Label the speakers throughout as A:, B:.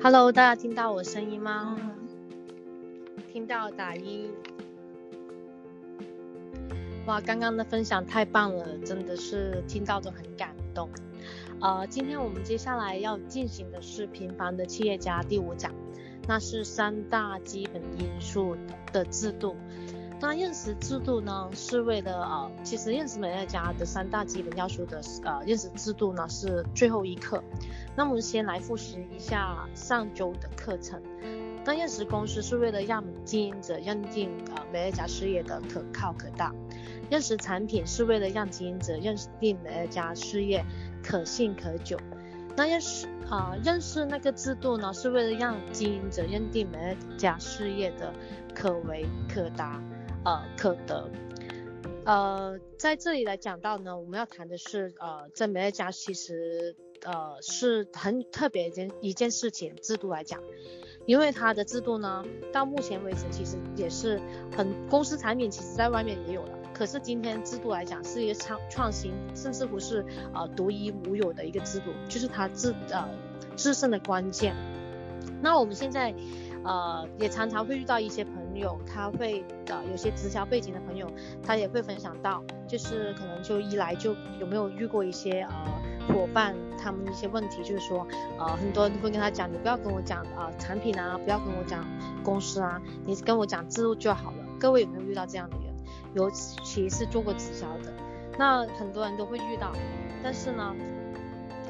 A: Hello，大家听到我声音吗？听到打一。哇，刚刚的分享太棒了，真的是听到都很感动。呃，今天我们接下来要进行的是《平凡的企业家》第五讲，那是三大基本因素的制度。那认识制度呢，是为了呃，其实认识美乐家的三大基本要素的呃认识制度呢是最后一课。那我们先来复习一下上周的课程。那认识公司是为了让经营者认定呃美乐家事业的可靠可大。认识产品是为了让经营者认定美乐家事业可信可久。那认识啊、认识那个制度呢，是为了让经营者认定美乐家事业的可为可达。呃，可得，呃，在这里来讲到呢，我们要谈的是，呃，在美乐家其实，呃，是很特别一件一件事情，制度来讲，因为它的制度呢，到目前为止其实也是很公司产品，其实在外面也有了，可是今天制度来讲是一个创创新，甚至不是呃独一无二的一个制度，就是它制呃制胜的关键。那我们现在。呃，也常常会遇到一些朋友，他会呃有些直销背景的朋友，他也会分享到，就是可能就一来就有没有遇过一些呃伙伴，他们一些问题，就是说呃很多人会跟他讲，你不要跟我讲啊、产品啊，不要跟我讲公司啊，你跟我讲制度就好了。各位有没有遇到这样的人？尤其是做过直销的，那很多人都会遇到，但是呢，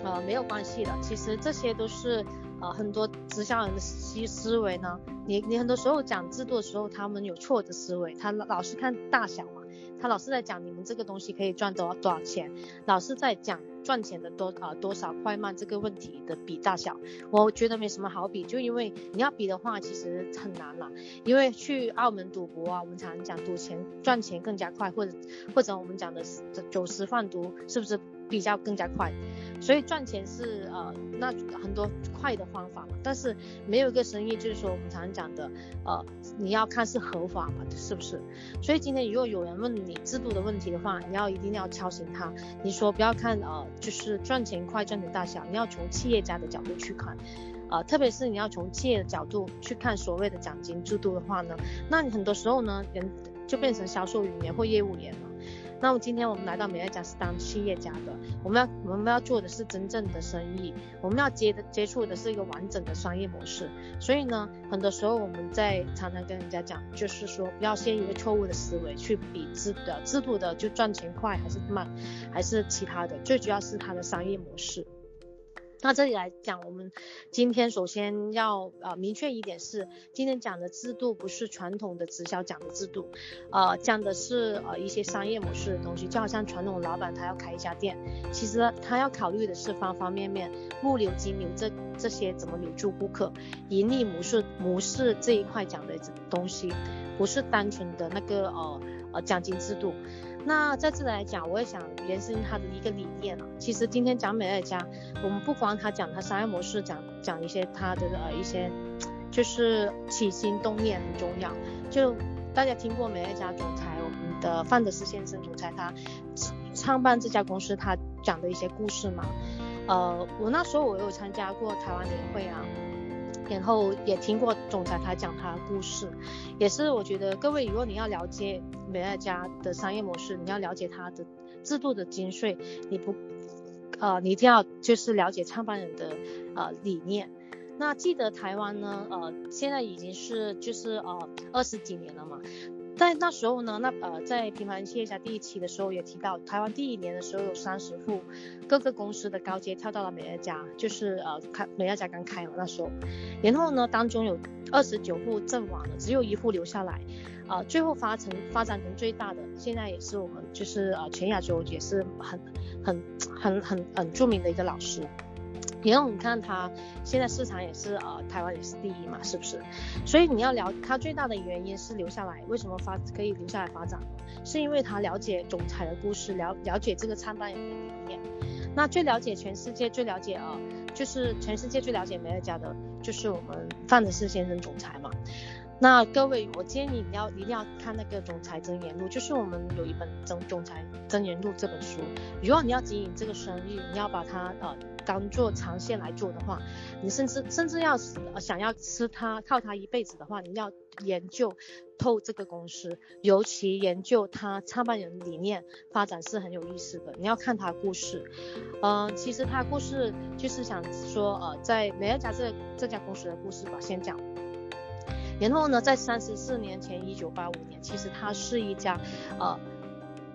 A: 呃没有关系的，其实这些都是。呃，很多直销人的思思维呢，你你很多时候讲制度的时候，他们有错的思维，他老是看大小嘛，他老是在讲你们这个东西可以赚多少多少钱，老是在讲赚钱的多、呃、多少快慢这个问题的比大小，我觉得没什么好比，就因为你要比的话，其实很难了，因为去澳门赌博啊，我们常常讲赌钱赚钱更加快，或者或者我们讲的酒池饭毒，是不是？比较更加快，所以赚钱是呃那很多快的方法嘛，但是没有一个生意就是说我们常常讲的呃你要看是合法嘛，是不是？所以今天如果有人问你制度的问题的话，你要一定要敲醒他，你说不要看呃就是赚钱快赚钱大小，你要从企业家的角度去看，呃特别是你要从企业的角度去看所谓的奖金制度的话呢，那你很多时候呢人就变成销售语言或业务员了。那么今天我们来到美乐家是当企业家的，我们要我们要做的是真正的生意，我们要接的接触的是一个完整的商业模式。所以呢，很多时候我们在常常跟人家讲，就是说不要先一个错误的思维去比制的制度的就赚钱快还是慢，还是其他的，最主要是它的商业模式。那这里来讲，我们今天首先要呃明确一点是，今天讲的制度不是传统的直销讲的制度，呃讲的是呃一些商业模式的东西，就好像传统老板他要开一家店，其实他要考虑的是方方面面，物流、金流这这些怎么留住顾客，盈利模式模式这一块讲的东西，不是单纯的那个呃呃奖金制度。那在这里来讲，我也想延伸他的一个理念啊。其实今天讲美乐家，我们不光他讲他商业模式，讲讲一些他的呃一些，就是起心动念很重要。就大家听过美乐家总裁我们的范德斯先生总裁他创办这家公司他讲的一些故事嘛。呃，我那时候我有参加过台湾年会啊。然后也听过总裁他讲他的故事，也是我觉得各位如果你要了解美爱家的商业模式，你要了解他的制度的精髓，你不呃你一定要就是了解创办人的呃理念。那记得台湾呢呃现在已经是就是呃二十几年了嘛。在那时候呢，那呃，在平凡企业家第一期的时候也提到，台湾第一年的时候有三十户，各个公司的高阶跳到了美乐家，就是呃开美乐家刚开嘛那时候，然后呢当中有二十九户阵亡了，只有一户留下来，呃最后发成发展成最大的，现在也是我们就是呃全亚洲也是很很很很很著名的一个老师。然后你看他现在市场也是呃台湾也是第一嘛，是不是？所以你要了他最大的原因是留下来，为什么发可以留下来发展呢？是因为他了解总裁的故事，了了解这个创办人的理念。那最了解全世界最了解、呃，就是全世界最了解美尔家的，就是我们范德斯先生总裁嘛。那各位，我建议你要一定要看那个《总裁真言录》，就是我们有一本《总总裁真言录》这本书。如果你要经营这个生意，你要把它呃当做长线来做的话，你甚至甚至要是呃想要吃它靠它一辈子的话，你要研究透这个公司，尤其研究它创办人理念发展是很有意思的。你要看它故事，呃，其实它故事就是想说呃，在美乐家这这家公司的故事吧，先讲。然后呢，在三十四年前，一九八五年，其实它是一家，呃，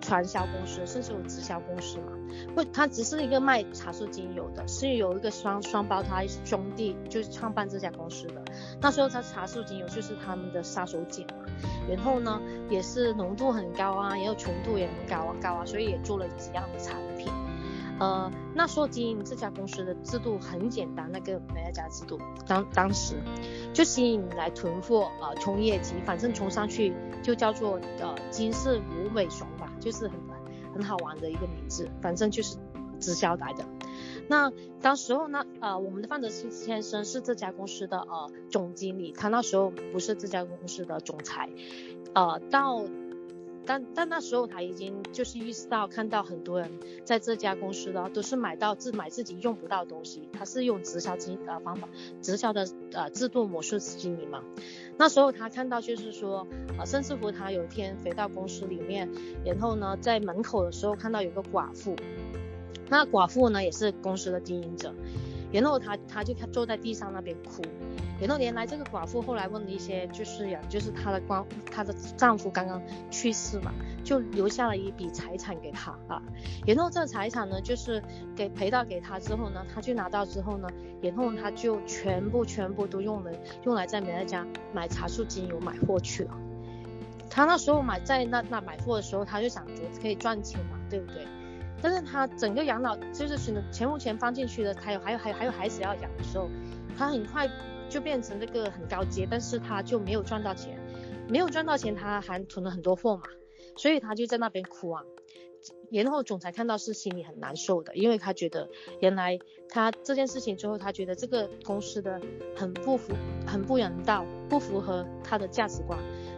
A: 传销公司，甚至有直销公司嘛。不，它只是一个卖茶树精油的，是有一个双双胞胎兄弟，就是创办这家公司的。那时候它茶树精油就是他们的杀手锏嘛。然后呢，也是浓度很高啊，也有纯度也很高啊，高啊，所以也做了几样的产品。呃，那时候经营这家公司的制度很简单，那个美乐家制度，当当时就吸引来囤货啊，冲、业绩，反正冲上去就叫做呃金氏无尾熊吧，就是很很好玩的一个名字，反正就是直销来的。那当时候呢，呃，我们的范德先生是这家公司的呃总经理，他那时候不是这家公司的总裁，呃，到。但但那时候他已经就是意识到，看到很多人在这家公司的都是买到自买自己用不到东西，他是用直销经呃方法，直销的呃制度模式经营嘛。那时候他看到就是说，呃，甚至乎他有一天回到公司里面，然后呢在门口的时候看到有个寡妇，那寡妇呢也是公司的经营者，然后他他就坐在地上那边哭。然后原来这个寡妇后来问了一些，就是呀，就是她的光，她的丈夫刚刚去世嘛，就留下了一笔财产给她啊。然后这个财产呢，就是给赔到给她之后呢，她就拿到之后呢，然后她就全部全部都用了，用来在美乐家买茶树精油买货去了。她那时候买在那那买货的时候，她就想着可以赚钱嘛，对不对？但是她整个养老就是钱钱目前放进去的，还有还有还有还有孩子要养的时候，她很快。就变成那个很高阶，但是他就没有赚到钱，没有赚到钱，他还囤了很多货嘛，所以他就在那边哭啊。然后总裁看到是心里很难受的，因为他觉得原来他这件事情之后，他觉得这个公司的很不符，很不人道，不符合他的价值观。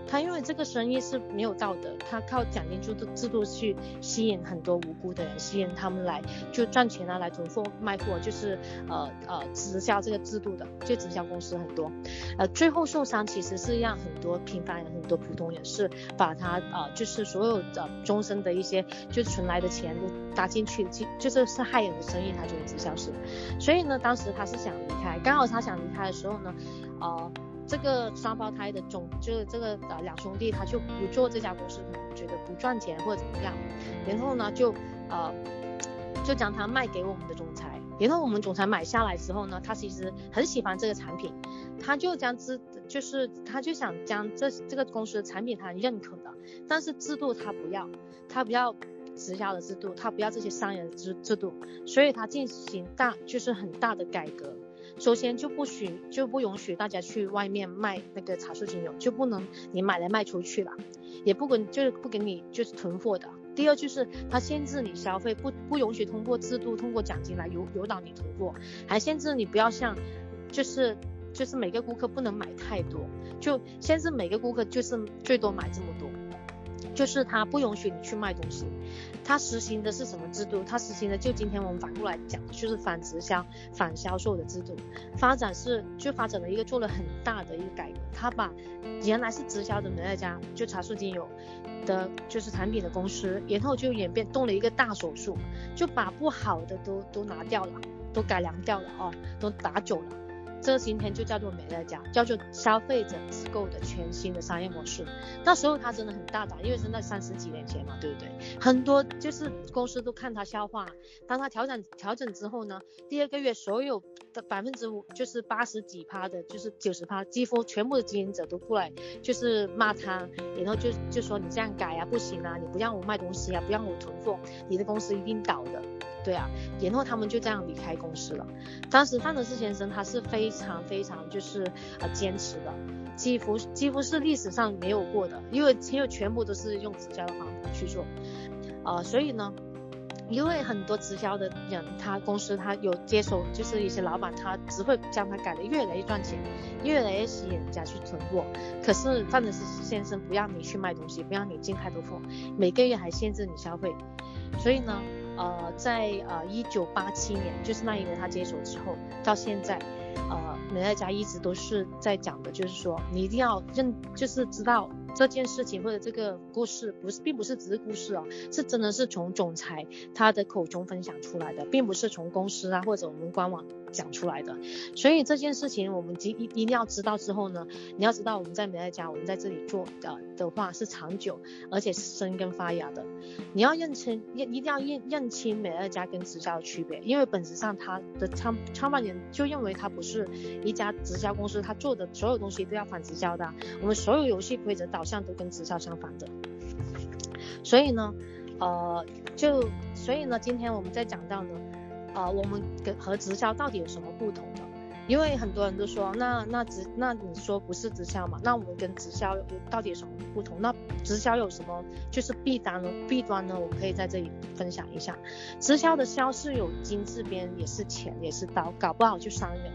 A: 他因为这个生意是没有道德，他靠奖金制度制度去吸引很多无辜的人，吸引他们来就赚钱啊，来囤货卖货，就是呃呃直销这个制度的，就直销公司很多，呃最后受伤其实是让很多平凡人、很多普通人是把他呃就是所有的终身的一些就存来的钱都搭进去，就就是是害人的生意，他觉得直销是，所以呢当时他是想离开，刚好他想离开的时候呢，呃。这个双胞胎的总就是这个呃两兄弟，他就不做这家公司，可能觉得不赚钱或者怎么样，然后呢就呃就将它卖给我们的总裁，然后我们总裁买下来之后呢，他其实很喜欢这个产品，他就将制就是他就想将这这个公司的产品他认可的，但是制度他不要，他不要直销的制度，他不要这些商人的制制度，所以他进行大就是很大的改革。首先就不许就不允许大家去外面卖那个茶树精油，就不能你买来卖出去了，也不给就是不给你就是囤货的。第二就是他限制你消费，不不允许通过制度通过奖金来诱诱导你囤货，还限制你不要像就是就是每个顾客不能买太多，就限制每个顾客就是最多买这么多。就是他不允许你去卖东西，他实行的是什么制度？他实行的就今天我们反过来讲，就是反直销、反销售的制度。发展是就发展了一个做了很大的一个改革，他把原来是直销的美乐家就茶树精油的，就是产品的公司，然后就演变动了一个大手术，就把不好的都都拿掉了，都改良掉了哦，都打走了。这个今天就叫做美乐家，叫做消费者自购的全新的商业模式。那时候他真的很大胆，因为是那三十几年前嘛，对不对？很多就是公司都看他笑话。当他调整调整之后呢，第二个月所有的百分之五就是八十几趴的，就是九十趴，几乎全部的经营者都过来就是骂他，然后就就说你这样改啊不行啊，你不让我卖东西啊，不让我囤货，你的公司一定倒的。对啊，然后他们就这样离开公司了。当时范德斯先生他是非常非常就是呃坚持的，几乎几乎是历史上没有过的，因为因为全部都是用直销的方法去做，呃，所以呢，因为很多直销的人，他公司他有接手，就是一些老板，他只会将他改得越来越赚钱，越来越吸引人家去囤货。可是范德斯先生不让你去卖东西，不让你进太多货，每个月还限制你消费。所以呢，呃，在呃一九八七年，就是那一年他接手之后，到现在，呃，美乐家一直都是在讲的，就是说你一定要认，就是知道。这件事情或者这个故事不是，并不是只是故事哦，是真的是从总裁他的口中分享出来的，并不是从公司啊或者我们官网讲出来的。所以这件事情我们一一定要知道之后呢，你要知道我们在美乐家，我们在这里做的的话是长久，而且是生根发芽的。你要认清，一一定要认认清美乐家跟直销的区别，因为本质上他的创创办人就认为他不是一家直销公司，他做的所有东西都要反直销的。我们所有游戏规则导向都跟直销相反的，所以呢，呃，就所以呢，今天我们在讲到呢，呃，我们跟和直销到底有什么不同的？因为很多人都说，那那直那你说不是直销嘛？那我们跟直销到底有什么不同？那直销有什么就是弊端呢？弊端呢？我们可以在这里分享一下。直销的销是有金字边，也是钱，也是刀，搞不好就伤人。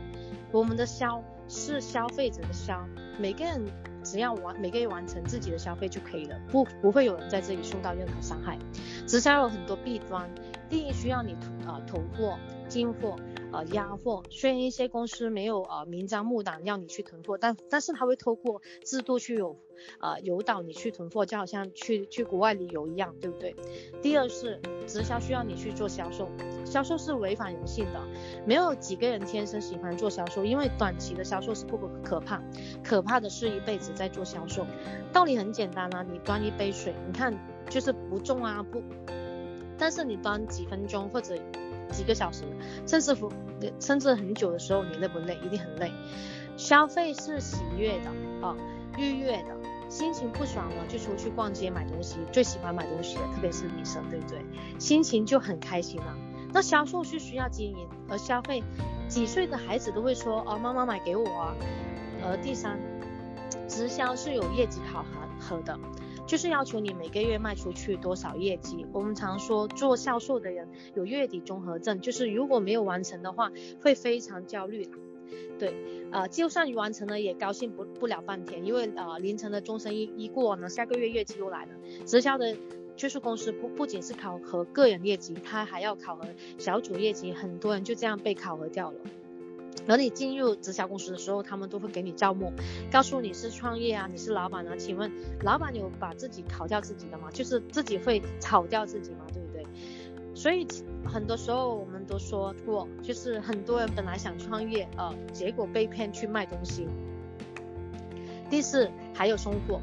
A: 我们的销是消费者的销，每个人。只要完每个月完成自己的消费就可以了，不不会有人在这里受到任何伤害。直销有很多弊端，第一需要你呃囤货、进货、呃压货。虽然一些公司没有呃明张目档要你去囤货，但但是他会透过制度去有呃诱导你去囤货，就好像去去国外旅游一样，对不对？第二是直销需要你去做销售。销售是违反人性的，没有几个人天生喜欢做销售，因为短期的销售是不可可怕，可怕的是一辈子在做销售。道理很简单啊，你端一杯水，你看就是不重啊，不，但是你端几分钟或者几个小时，甚至乎甚至很久的时候，你累不累？一定很累。消费是喜悦的啊，愉悦的，心情不爽了就出去逛街买东西，最喜欢买东西的，特别是女生，对不对？心情就很开心了。那销售是需要经营而消费，几岁的孩子都会说哦，妈妈买给我啊。而第三，直销是有业绩考核的，就是要求你每个月卖出去多少业绩。我们常说做销售的人有月底综合症，就是如果没有完成的话，会非常焦虑。对，呃，就算完成了，也高兴不不了半天，因为呃凌晨的钟声一一过呢，下个月业绩又来了。直销的。就是公司不不仅是考核个人业绩，他还要考核小组业绩，很多人就这样被考核掉了。而你进入直销公司的时候，他们都会给你招募，告诉你是创业啊，你是老板啊，请问老板有把自己考掉自己的吗？就是自己会炒掉自己吗？对不对？所以很多时候我们都说过，就是很多人本来想创业，呃，结果被骗去卖东西。第四，还有送货。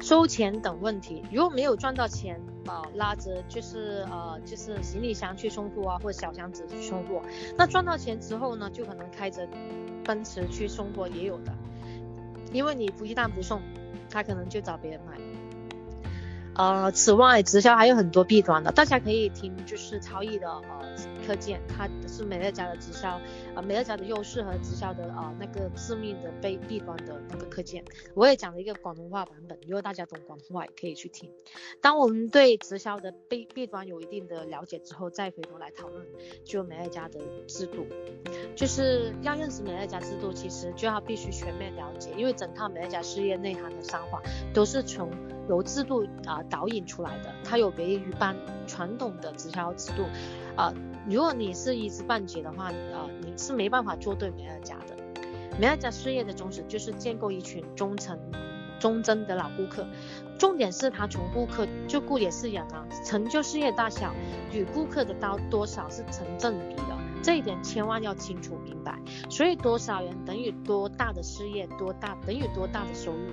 A: 收钱等问题，如果没有赚到钱，呃，拉着就是呃就是行李箱去送货啊，或者小箱子去送货。那赚到钱之后呢，就可能开着奔驰去送货也有的，因为你不一旦不送，他可能就找别人买。呃，此外，直销还有很多弊端的，大家可以听，就是超易的呃课件，它是美乐家的直销，美乐家的优势和直销的啊、那个致命的被弊端的那个课件，我也讲了一个广东话版本，如果大家懂广东话也可以去听。当我们对直销的弊弊端有一定的了解之后，再回头来讨论就美乐家的制度，就是要认识美乐家制度，其实就要必须全面了解，因为整套美乐家事业内涵的商法都是从由制度啊。呃导引出来的，它有别于一般传统的直销制度，啊、如果你是一知半解的话，啊、呃，你是没办法做对美乐家的。美乐家事业的宗旨就是建构一群忠诚、忠贞的老顾客，重点是他从顾客就顾也是人啊，成就事业大小与顾客的刀多少是成正比的，这一点千万要清楚明白。所以多少人等于多大的事业，多大等于多大的收入，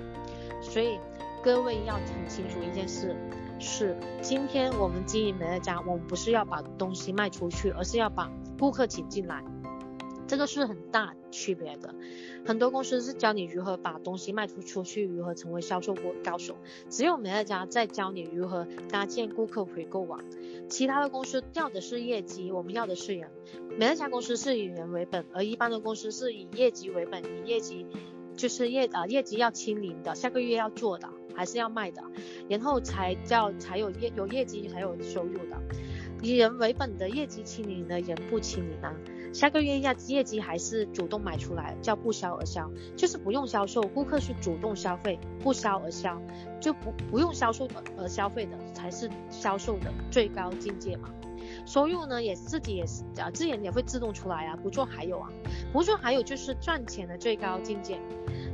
A: 所以。各位要很清楚一件事，是今天我们经营美乐家，我们不是要把东西卖出去，而是要把顾客请进来，这个是很大区别的。很多公司是教你如何把东西卖出出去，如何成为销售高手，只有美乐家在教你如何搭建顾客回购网。其他的公司要的是业绩，我们要的是人。美乐家公司是以人为本，而一般的公司是以业绩为本，以业绩就是业啊、呃、业绩要清零的，下个月要做的。还是要卖的，然后才叫才有业有业绩才有收入的。以人为本的业绩清零呢，人不清零啊。下个月业业绩还是主动买出来，叫不销而销，就是不用销售，顾客是主动消费，不销而销，就不不用销售而消费的才是销售的最高境界嘛。收入呢也自己也是啊，自然也会自动出来啊，不做还有啊，不做还有就是赚钱的最高境界。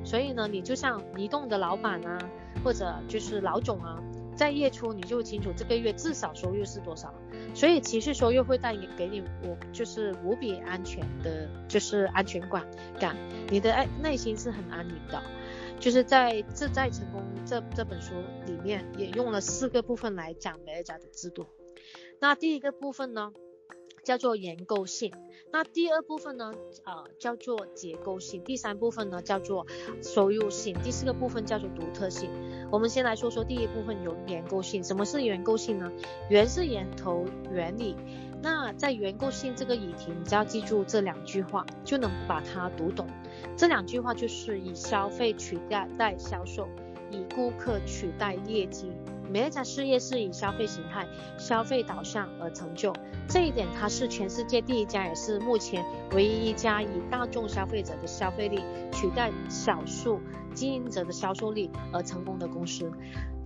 A: 所以呢，你就像移动的老板啊，或者就是老总啊。在月初你就清楚这个月至少收入是多少，所以持续收入会带给你我就是无比安全的，就是安全感感，你的爱内心是很安宁的。就是在自在成功这这本书里面也用了四个部分来讲美乐家的制度。那第一个部分呢，叫做结构性，那第二部分呢，呃，叫做结构性，第三部分呢叫做收入性，第四个部分叫做独特性。我们先来说说第一部分有结构性，什么是结构性呢？源是源头原理。那在结构性这个议题，你只要记住这两句话，就能把它读懂。这两句话就是以消费取代代销售，以顾客取代业绩。美乐家事业是以消费形态、消费导向而成就，这一点它是全世界第一家，也是目前唯一一家以大众消费者的消费力取代少数经营者的销售力而成功的公司。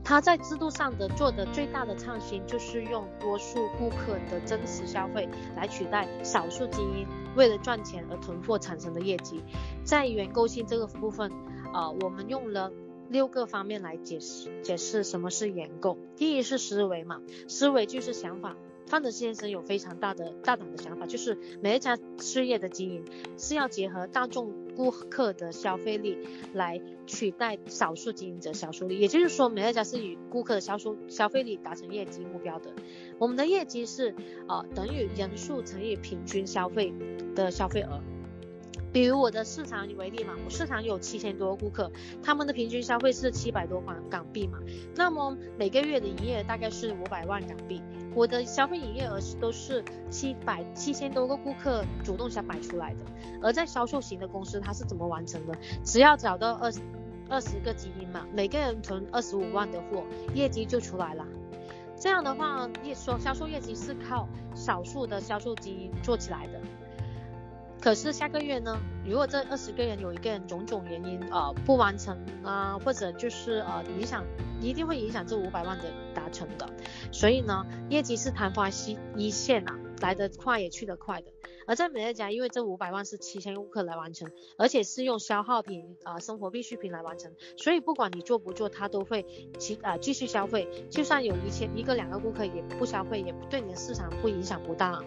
A: 它在制度上的做的最大的创新，就是用多数顾客的真实消费来取代少数精英为了赚钱而囤货产生的业绩。在原构性这个部分，呃，我们用了。六个方面来解释解释什么是结构。第一是思维嘛，思维就是想法。范德先生有非常大的大胆的想法，就是美乐家事业的经营是要结合大众顾客的消费力来取代少数经营者销售力。也就是说，美乐家是以顾客的销售消费力达成业绩目标的。我们的业绩是呃等于人数乘以平均消费的消费额。比如我的市场为例嘛，我市场有七千多个顾客，他们的平均消费是七百多港港币嘛，那么每个月的营业额大概是五百万港币，我的消费营业额是都是七百七千多个顾客主动想买出来的，而在销售型的公司，它是怎么完成的？只要找到二二十个精英嘛，每个人囤二十五万的货，业绩就出来了。这样的话，业说销售业绩是靠少数的销售精英做起来的。可是下个月呢，如果这二十个人有一个人种种原因呃不完成啊，或者就是呃影响，一定会影响这五百万的达成的。所以呢，业绩是昙花一现啊，来得快也去得快的。而在美乐家，因为这五百万是七千顾客来完成，而且是用消耗品啊、生活必需品来完成，所以不管你做不做，他都会继啊、继续消费。就算有一千一个两个顾客也不消费，也对你的市场不影响不大。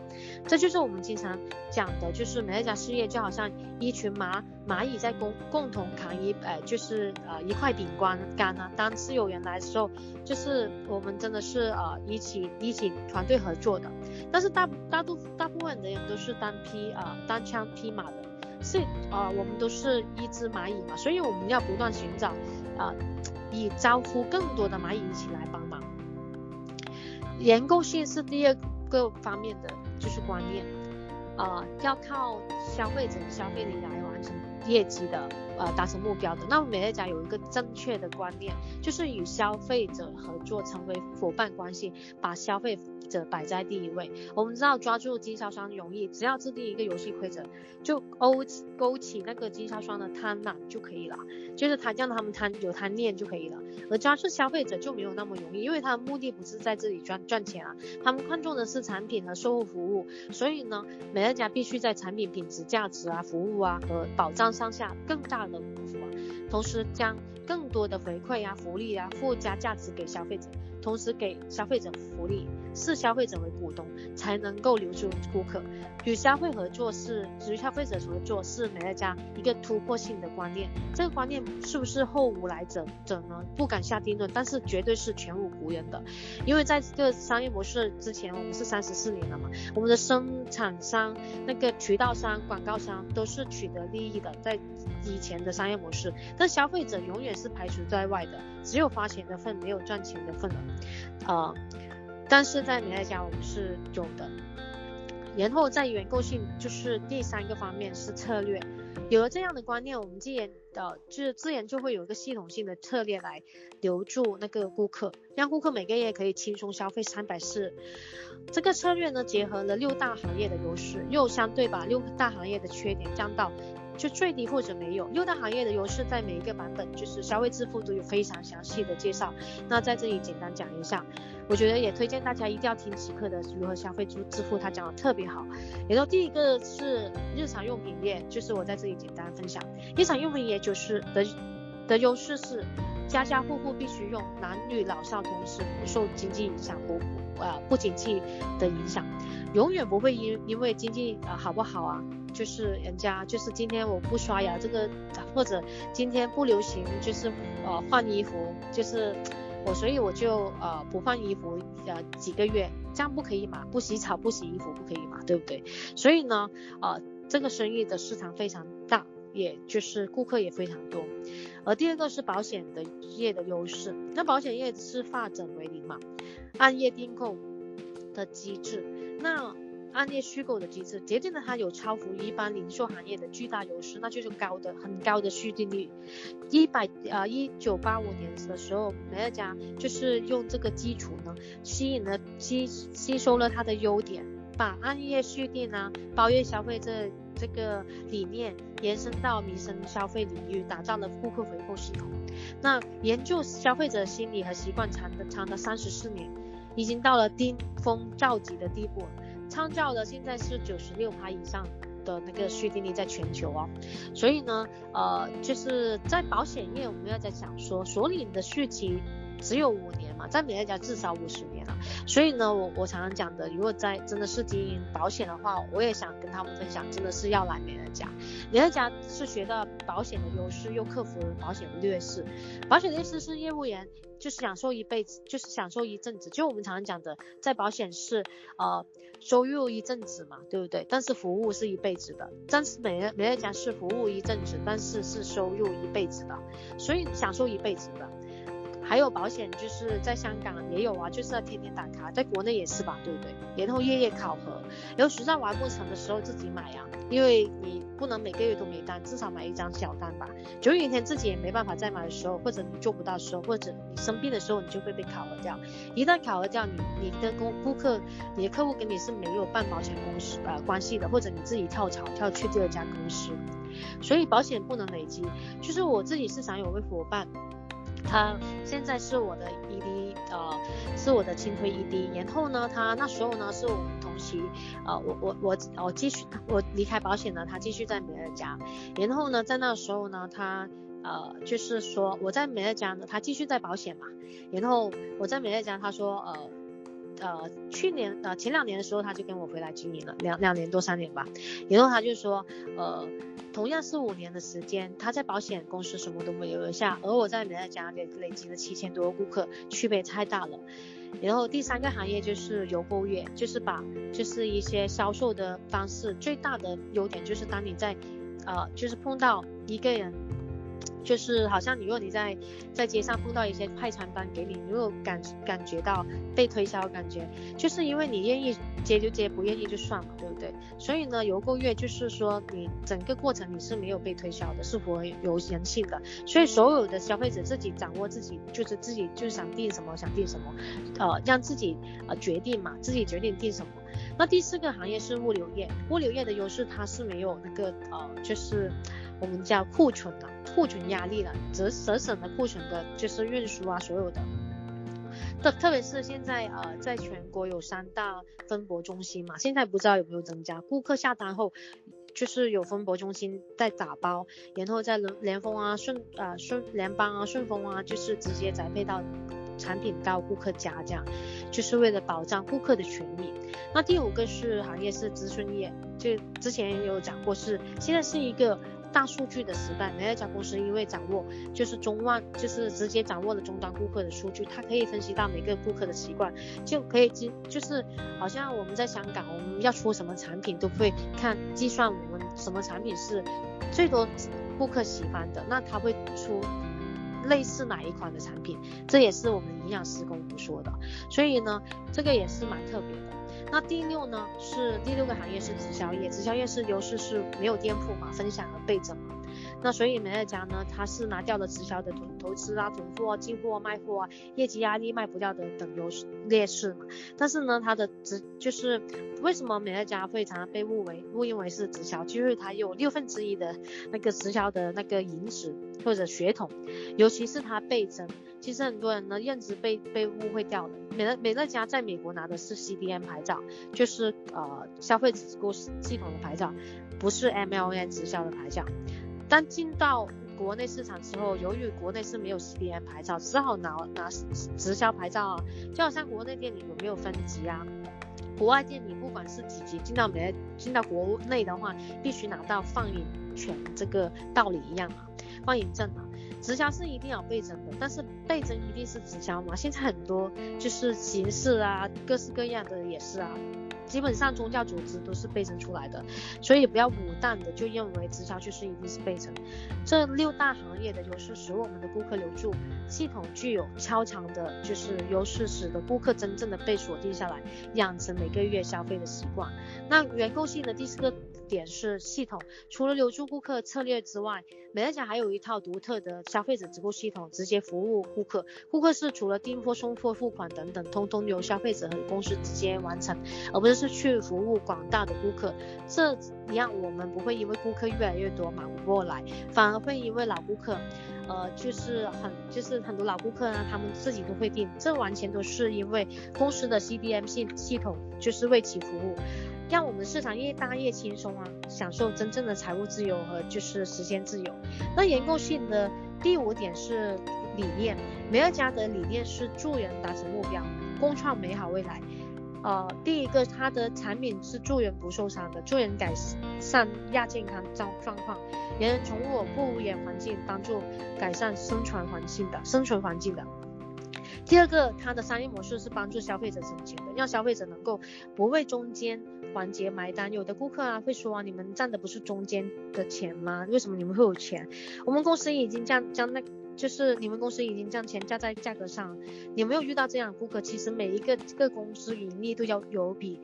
A: 这就是我们经常讲的，就是美乐家事业就好像一群麻蚂蚁在共共同扛一呃就是呃一块饼干干啊。当自有人来的时候，就是我们真的是呃一起一起团队合作的。但是大大多大部分的人都是单。匹啊，单枪匹马的，是啊，我们都是一只蚂蚁嘛，所以我们要不断寻找啊，以招呼更多的蚂蚁一起来帮忙。结构性是第二个方面的，就是观念啊，要靠消费者消费力来完成业绩的，呃，达成目标的。那么美乐家有一个正确的观念，就是与消费者合作，成为伙伴关系，把消费。者摆在第一位。我们知道抓住经销商容易，只要制定一个游戏规则，就勾勾起那个经销商的贪婪就可以了，就是他让他们贪有贪念就可以了。而抓住消费者就没有那么容易，因为他的目的不是在这里赚赚钱啊，他们看重的是产品和售后服务。所以呢，美乐家必须在产品品质、价值啊、服务啊和保障上下更大的功夫啊，同时将更多的回馈啊、福利啊附加价值给消费者。同时给消费者福利，视消费者为股东，才能够留住顾客。与消费合作是与消费者合作是美乐家一个突破性的观念。这个观念是不是后无来者者呢？不敢下定论，但是绝对是前无古人的。因为在这个商业模式之前，我们是三十四年了嘛，我们的生产商、那个渠道商、广告商都是取得利益的，在以前的商业模式，但消费者永远是排除在外的，只有花钱的份，没有赚钱的份了。呃，但是在美乐家我们是有的，然后在原构性就是第三个方面是策略，有了这样的观念，我们自然的就是自然就会有一个系统性的策略来留住那个顾客，让顾客每个月可以轻松消费三百四。这个策略呢，结合了六大行业的优势，又相对把六大行业的缺点降到就最低或者没有。六大行业的优势在每一个版本就是消费致富都有非常详细的介绍。那在这里简单讲一下，我觉得也推荐大家一定要听极客的如何消费致富，他讲的特别好。然后第一个是日常用品业，就是我在这里简单分享，日常用品业就是的的优势是。家家户户必须用，男女老少同时不受经济影响，不呃不景气的影响，永远不会因因为经济呃好不好啊，就是人家就是今天我不刷牙这个，或者今天不流行就是呃换衣服，就是我所以我就呃不换衣服呃几个月，这样不可以嘛？不洗澡不洗衣服不可以嘛？对不对？所以呢呃这个生意的市场非常大，也就是顾客也非常多。而第二个是保险的业的优势，那保险业是发展为零嘛，按月定购的机制，那暗夜虚构的机制，决定了它有超乎一般零售行业的巨大优势，那就是高的很高的续订率。一百呃一九八五年的时候，美乐家就是用这个基础呢，吸引了吸吸收了它的优点，把暗夜续订啊，包月消费这。这个理念延伸到民生消费领域，打造了顾客回购系统。那研究消费者心理和习惯长的长达三十四年，已经到了巅峰造极的地步，创造的现在是九十六趴以上的那个续订率在全球哦。所以呢，呃，就是在保险业，我们要在想说，所领的续期只有五年嘛，在美乐家至少五十年了。所以呢，我我常常讲的，如果在真的是经营保险的话，我也想跟他们分享，真的是要来美乐家。美乐家是学到保险的优势，又克服保险的劣势。保险的劣势是业务员就是享受一辈子，就是享受一阵子。就我们常常讲的，在保险是呃收入一阵子嘛，对不对？但是服务是一辈子的。但是美乐美乐家是服务一阵子，但是是收入一辈子的，所以享受一辈子的。还有保险，就是在香港也有啊，就是要天天打卡，在国内也是吧，对不对？然后夜夜考核，然后实在完不成的时候自己买啊，因为你不能每个月都没单，至少买一张小单吧。就有一天自己也没办法再买的时候，或者你做不到时候，或者你生病的时候，你就会被考核掉。一旦考核掉，你你的顾顾客，你的客户跟你是没有办保险公司呃关系的，或者你自己跳槽跳去第二家公司，所以保险不能累积。就是我自己是想有位伙伴。他现在是我的 ED，呃，是我的轻推 ED。然后呢，他那时候呢是我们同期，呃，我我我我继续我离开保险呢，他继续在美乐家。然后呢，在那时候呢，他呃就是说我在美乐家呢，他继续在保险嘛。然后我在美乐家，他说呃。呃，去年呃前两年的时候，他就跟我回来经营了两两年多三年吧，然后他就说，呃，同样是五年的时间，他在保险公司什么都没有留下，而我在美乐家累累积了七千多个顾客，区别太大了。然后第三个行业就是邮购业，就是把就是一些销售的方式，最大的优点就是当你在呃就是碰到一个人。就是好像你如果你在在街上碰到一些快餐单给你，你有感感觉到被推销的感觉，就是因为你愿意接就接，不愿意就算了，对不对？所以呢，邮购月就是说你整个过程你是没有被推销的，是符合有人性的。所以所有的消费者自己掌握自己，就是自己就想订什么想订什么，呃，让自己呃决定嘛，自己决定订什么。那第四个行业是物流业，物流业的优势它是没有那个呃，就是我们叫库存的。库存压力了，折折省的库存的，就是运输啊，所有的，特特别是现在呃，在全国有三大分拨中心嘛，现在不知道有没有增加，顾客下单后，就是有分拨中心在打包，然后在联联丰啊、顺啊、顺联邦啊、顺丰啊，就是直接宅配到产品到顾客家这样，就是为了保障顾客的权益。那第五个是行业是咨询业，就之前有讲过是，现在是一个。大数据的时代，美乐家公司因为掌握就是中万，就是直接掌握了终端顾客的数据，它可以分析到每个顾客的习惯，就可以计就是好像我们在香港，我们要出什么产品都会看计算我们什么产品是最多顾客喜欢的，那他会出类似哪一款的产品，这也是我们营养师跟我们说的，所以呢，这个也是蛮特别的。那第六呢是第六个行业是直销业，直销业是优势是没有店铺嘛，分享和倍增嘛。那所以美乐家呢，它是拿掉了直销的投投资啊、囤货、进货、卖货啊、业绩压力卖不掉的等优势劣势嘛。但是呢，它的直就是为什么美乐家会常常被误为误认为是直销，就是它有六分之一的那个直销的那个银纸或者血统，尤其是它倍增。其实很多人呢认知被被误会掉了。美乐美乐家在美国拿的是 CDM 牌照，就是呃消费者直购系统的牌照，不是 MLM 直销的牌照。当进到国内市场之后，由于国内是没有 CDM 牌照，只好拿拿直销牌照啊。就好像国内店里有没有分级啊？国外店里不管是几级，进到美进到国内的话，必须拿到放映权，这个道理一样啊，放映证啊。直销是一定要倍增的，但是倍增一定是直销吗？现在很多就是形式啊，各式各样的也是啊。基本上宗教组织都是背身出来的，所以不要武断的就认为直销就是一定是背身。这六大行业的优势使我们的顾客留住，系统具有超强的就是优势，使得顾客真正的被锁定下来，养成每个月消费的习惯。那原购性的第四个点是系统，除了留住顾客策略之外，美乐家还有一套独特的消费者直购系统，直接服务顾客。顾客是除了订货、送货、付款等等，通通由消费者和公司直接完成，而不是去服务广大的顾客。这样我们不会因为顾客越来越多忙不过来，反而会因为老顾客，呃，就是很就是很多老顾客呢，他们自己都会订，这完全都是因为公司的 CDM 系系统就是为其服务。让我们市场越大越轻松啊，享受真正的财务自由和就是实现自由。那严购性的第五点是理念，美乐家的理念是助人达成目标，共创美好未来。呃，第一个，它的产品是助人不受伤的，助人改善亚健康状状况，人人宠物不污染环境，帮助改善生存环境的生存环境的。第二个，它的商业模式是帮助消费者省钱的，让消费者能够不为中间环节买单。有的顾客啊会说啊，你们赚的不是中间的钱吗？为什么你们会有钱？我们公司已经将将那，就是你们公司已经将钱加在价格上。你有没有遇到这样的顾客？其实每一个个公司盈利都要有笔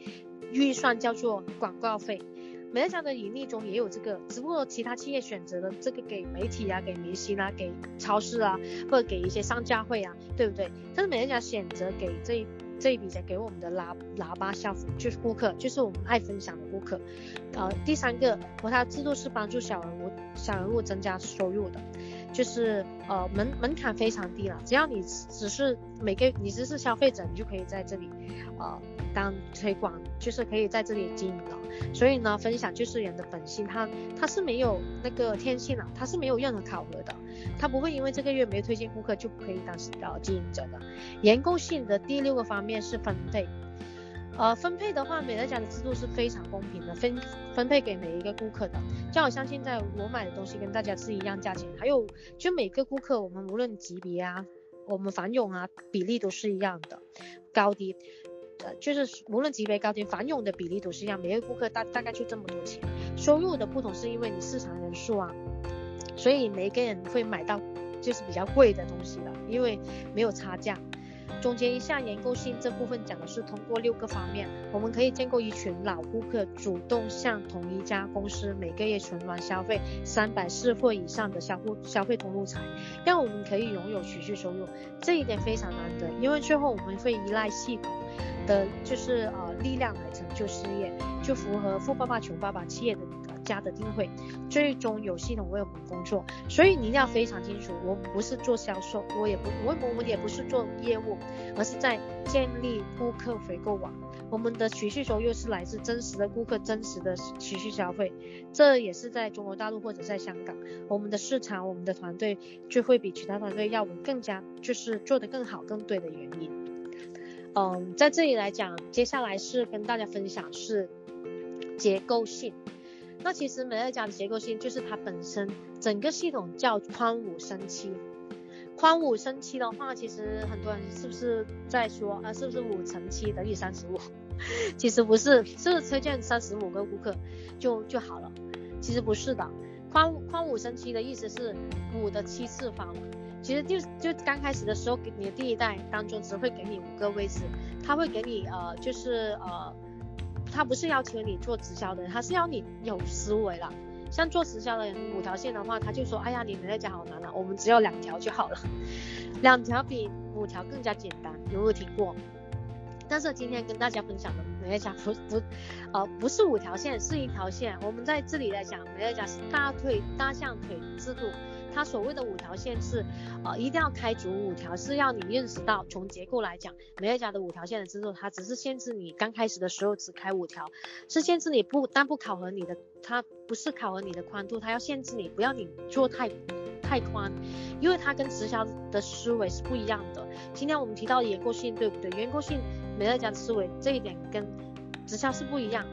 A: 预算叫做广告费。美乐家的盈利中也有这个，只不过其他企业选择了这个给媒体啊、给明星啊、给超市啊，或者给一些商家会啊，对不对？但是美乐家选择给这一这一笔钱给我们的喇喇叭消费，就是顾客，就是我们爱分享的顾客。呃，第三个，和它制度是帮助小人物小人物增加收入的，就是呃门门槛非常低了，只要你只是每个你只是消费者，你就可以在这里呃。当推广就是可以在这里经营了，所以呢，分享就是人的本性，他他是没有那个天性了，他是没有任何考核的，他不会因为这个月没有推荐顾客就不可以当呃经营者的。研购性的第六个方面是分配，呃，分配的话，美乐家的制度是非常公平的，分分配给每一个顾客的，就好像现在我买的东西跟大家是一样价钱，还有就每个顾客我们无论级别啊，我们返佣啊比例都是一样的，高低。就是无论级别高低，返佣的比例都是一样，每个顾客大大概就这么多钱。收入的不同是因为你市场人数啊，所以每个人会买到就是比较贵的东西的，因为没有差价。总结一下，研购性这部分讲的是通过六个方面，我们可以建构一群老顾客，主动向同一家公司每个月存完消费三百四或以上的消费消费通路财，让我们可以拥有持续收入。这一点非常难得，因为最后我们会依赖系统。的就是呃力量来就事业，就符合富爸爸穷爸爸企业的、家的定位，最终有系统为我们工作。所以你一定要非常清楚，我不是做销售，我也不我我们也不是做业务，而是在建立顾客回购网。我们的持续收入是来自真实的顾客，真实的持续消费。这也是在中国大陆或者在香港，我们的市场，我们的团队就会比其他团队要我们更加就是做得更好、更对的原因。嗯，在这里来讲，接下来是跟大家分享是结构性。那其实美乐家的结构性就是它本身整个系统叫宽五升七。宽五升七的话，其实很多人是不是在说啊，是不是五乘七等于三十五？其实不是，是不是推荐三十五个顾客就就好了？其实不是的，宽宽五升七的意思是五的七次方。其实就就刚开始的时候，给你的第一代当中只会给你五个位置，他会给你呃就是呃他不是要求你做直销的人，他是要你有思维了。像做直销的人，五条线的话，他就说，哎呀，你美乐家好难啊，我们只有两条就好了，两条比五条更加简单，有没有听过？但是今天跟大家分享的美乐家不不，呃，不是五条线，是一条线。我们在这里来讲，美乐家是大腿大象腿制度。它所谓的五条线是，呃，一定要开足五条，是要你认识到，从结构来讲，美乐家的五条线的制度，它只是限制你刚开始的时候只开五条，是限制你不，但不考核你的，它不是考核你的宽度，它要限制你，不要你做太太宽，因为它跟直销的思维是不一样的。今天我们提到结构性，对不对？员工性美乐家的思维这一点跟直销是不一样。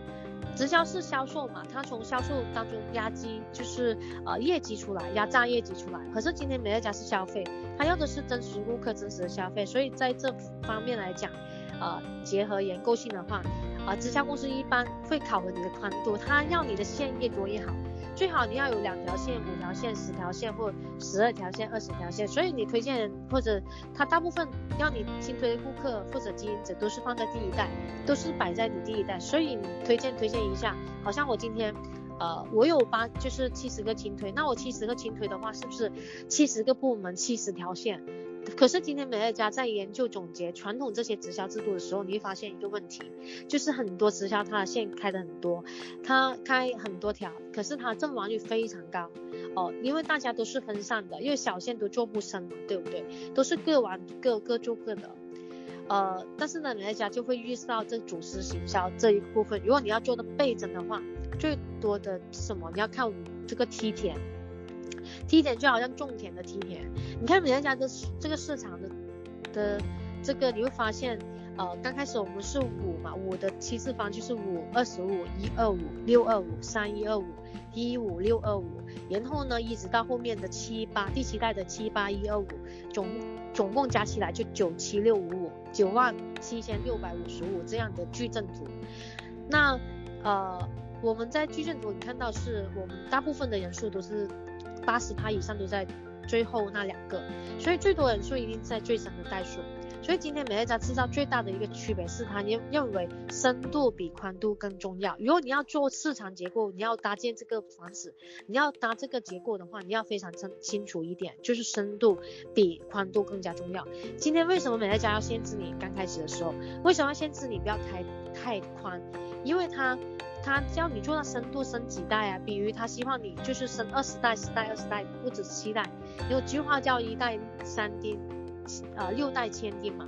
A: 直销是销售嘛，他从销售当中压机，就是呃业绩出来，压榨业绩出来。可是今天美乐家是消费，他要的是真实顾客真实的消费，所以在这方面来讲，呃结合研构性的话，啊、呃、直销公司一般会考核你的宽度，它要你的线越多越好。最好你要有两条线、五条线、十条线或十二条线、二十条线，所以你推荐或者他大部分要你新推的顾客或者经营者都是放在第一代，都是摆在你第一代，所以你推荐推荐一下，好像我今天，呃，我有八就是七十个轻推，那我七十个轻推的话，是不是七十个部门七十条线？可是今天美乐家在研究总结传统这些直销制度的时候，你会发现一个问题，就是很多直销它的线开的很多，它开很多条，可是它阵亡率非常高哦，因为大家都是分散的，因为小线都做不深嘛，对不对？都是各玩各各做各的，呃，但是呢，美乐家就会遇到这组织行销这一部分，如果你要做的倍增的话，最多的什么？你要看这个梯田。梯田就好像种田的梯田，你看美乐家的这个市场的的这个，你会发现，呃，刚开始我们是五嘛，五的七次方就是五二十五一二五六二五三一二五一五六二五，然后呢，一直到后面的七八第七代的七八一二五，总总共加起来就九七六五五九万七千六百五十五这样的矩阵图。那呃，我们在矩阵图你看到是我们大部分的人数都是。八十趴以上都在最后那两个，所以最多人数一定在最深的代数。所以今天美乐家制造最大的一个区别是，他认认为深度比宽度更重要。如果你要做市场结构，你要搭建这个房子，你要搭这个结构的话，你要非常清清楚一点，就是深度比宽度更加重要。今天为什么美乐家要限制你刚开始的时候？为什么要限制你不要开太宽？因为它。他叫你做到深度升几代啊？比如他希望你就是升二十代、十代、二十代，不止七代。有句话叫一代三丁，呃，六代千丁嘛。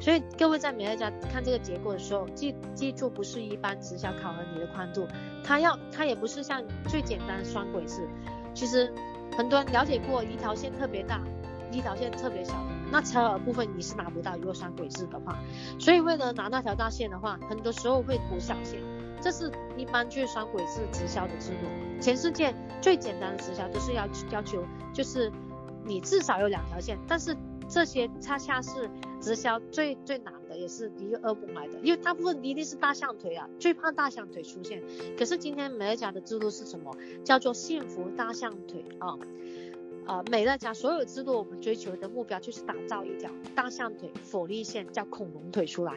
A: 所以各位在美乐家看这个结构的时候，记记住不是一般直销考核你的宽度，它要它也不是像最简单双轨制。其实很多人了解过，一条线特别大，一条线特别小，那车耳部分你是拿不到，如果双轨制的话。所以为了拿那条大线的话，很多时候会补小线。这是一般就是双轨制直销的制度。全世界最简单的直销都是要要求，就是你至少有两条线。但是这些恰恰是直销最最难的，也是一个噩梦来的。因为大部分一定是大象腿啊，最怕大象腿出现。可是今天美乐家的制度是什么？叫做幸福大象腿啊！啊、美乐家所有制度，我们追求的目标就是打造一条大象腿火力线，叫恐龙腿出来。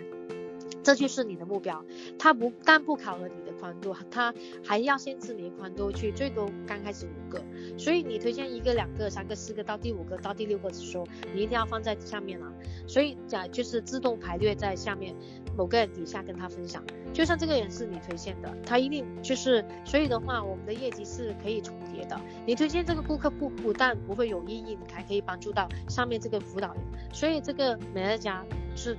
A: 这就是你的目标，他不但不考核你的宽度，他还要限制你的宽度去最多刚开始五个，所以你推荐一个、两个、三个、四个到第五个到第六个的时候，你一定要放在下面啊。所以讲就是自动排列在下面某个人底下跟他分享，就像这个人是你推荐的，他一定就是，所以的话我们的业绩是可以重叠的。你推荐这个顾客不不但不会有意义，你还可以帮助到上面这个辅导员，所以这个美乐家是。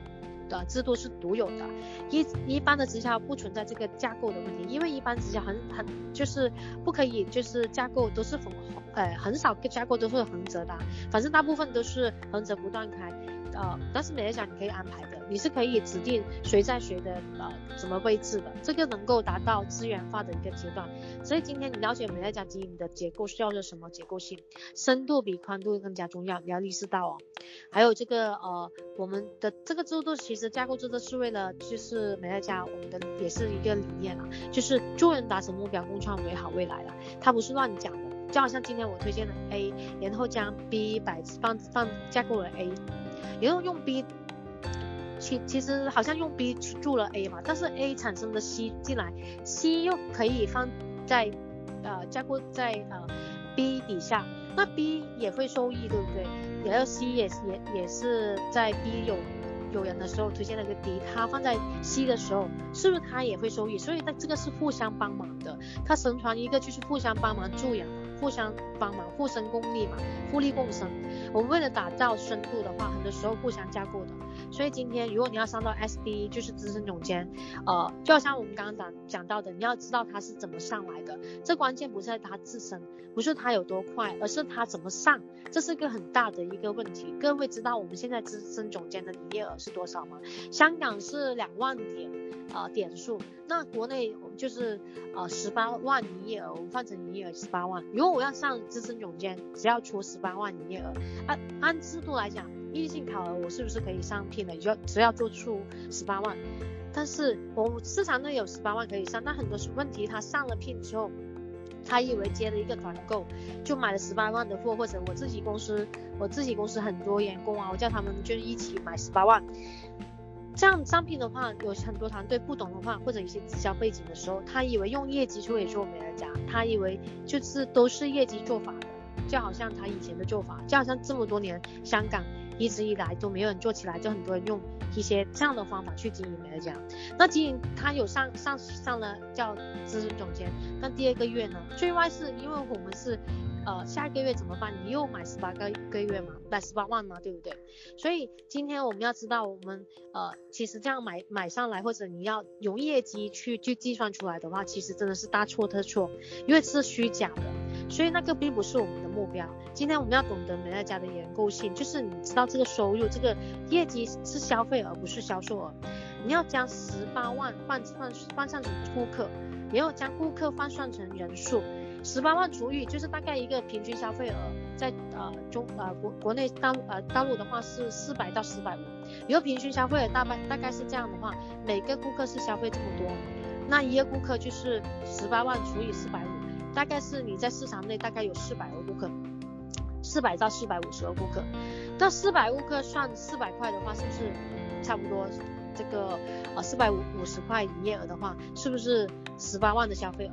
A: 的制度是独有的，一一般的直销不存在这个架构的问题，因为一般直销很很就是不可以，就是架构都是横，呃很少个架构都是横折的，反正大部分都是横折不断开，呃，但是美乐家你可以安排的。你是可以指定谁在谁的呃什么位置的，这个能够达到资源化的一个阶段。所以今天你了解美乐家经营的结构是叫做什么结构性？深度比宽度更加重要，你要意识到哦。还有这个呃我们的这个制度其实架构制度是为了就是美乐家我们的也是一个理念啊，就是助人达成目标，共创美好未来了。它不是乱讲的，就好像今天我推荐了 A，然后将 B 摆放放架构了 A，然后用 B。其其实好像用 B 去注了 A 嘛，但是 A 产生的 C 进来，C 又可以放在呃加固在呃 B 底下，那 B 也会受益，对不对？然后 C 也也也是在 B 有有人的时候推荐了个 D，它放在 C 的时候，是不是它也会受益？所以它这个是互相帮忙的，它神传一个就是互相帮忙助养。互相帮忙，互生共利嘛，互利共生。我们为了打造深度的话，很多时候互相架构的。所以今天如果你要上到 SD，就是资深总监，呃，就好像我们刚刚讲讲到的，你要知道他是怎么上来的。这关键不是在他自身，不是他有多快，而是他怎么上，这是个很大的一个问题。各位知道我们现在资深总监的营业额是多少吗？香港是两万点。呃，点数，那国内就是呃十八万营业额，我们换成营业额十八万。如果我要上资深总监，只要出十八万营业额，按按制度来讲，异性考核我是不是可以上聘的？就只要做出十八万，但是我市场内有十八万可以上，但很多问题他上了聘之后，他以为接了一个团购，就买了十八万的货，或者我自己公司，我自己公司很多员工啊，我叫他们就一起买十八万。这样上品的话，有很多团队不懂的话，或者一些直销背景的时候，他以为用业绩就可以做美乐家，他以为就是都是业绩做法的，就好像他以前的做法，就好像这么多年香港一直以来都没有人做起来，就很多人用一些这样的方法去经营美乐家。那经营他有上上上了叫资深总监，但第二个月呢，最外是因为我们是。呃，下一个月怎么办？你又买十八个个月嘛，买十八万嘛，对不对？所以今天我们要知道，我们呃，其实这样买买上来，或者你要用业绩去去计算出来的话，其实真的是大错特错，因为是虚假的。所以那个并不是我们的目标。今天我们要懂得美乐家的结构性，就是你知道这个收入，这个业绩是消费而不是销售额。你要将十八万换换换算成顾客，也要将顾客换算成人数。十八万除以就是大概一个平均消费额，在呃中呃国国内大呃大陆的话是四百到四百五，一个平均消费额大概大概是这样的话，每个顾客是消费这么多，那一个顾客就是十八万除以四百五，大概是你在市场内大概有四百个顾客，四百到四百五十个顾客，那四百顾客算四百块的话，是不是差不多这个呃四百五五十块营业额的话，是不是十八万的消费额？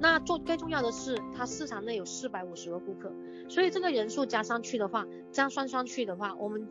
A: 那做更重要的是，他市场内有四百五十个顾客，所以这个人数加上去的话，这样算上去的话，我们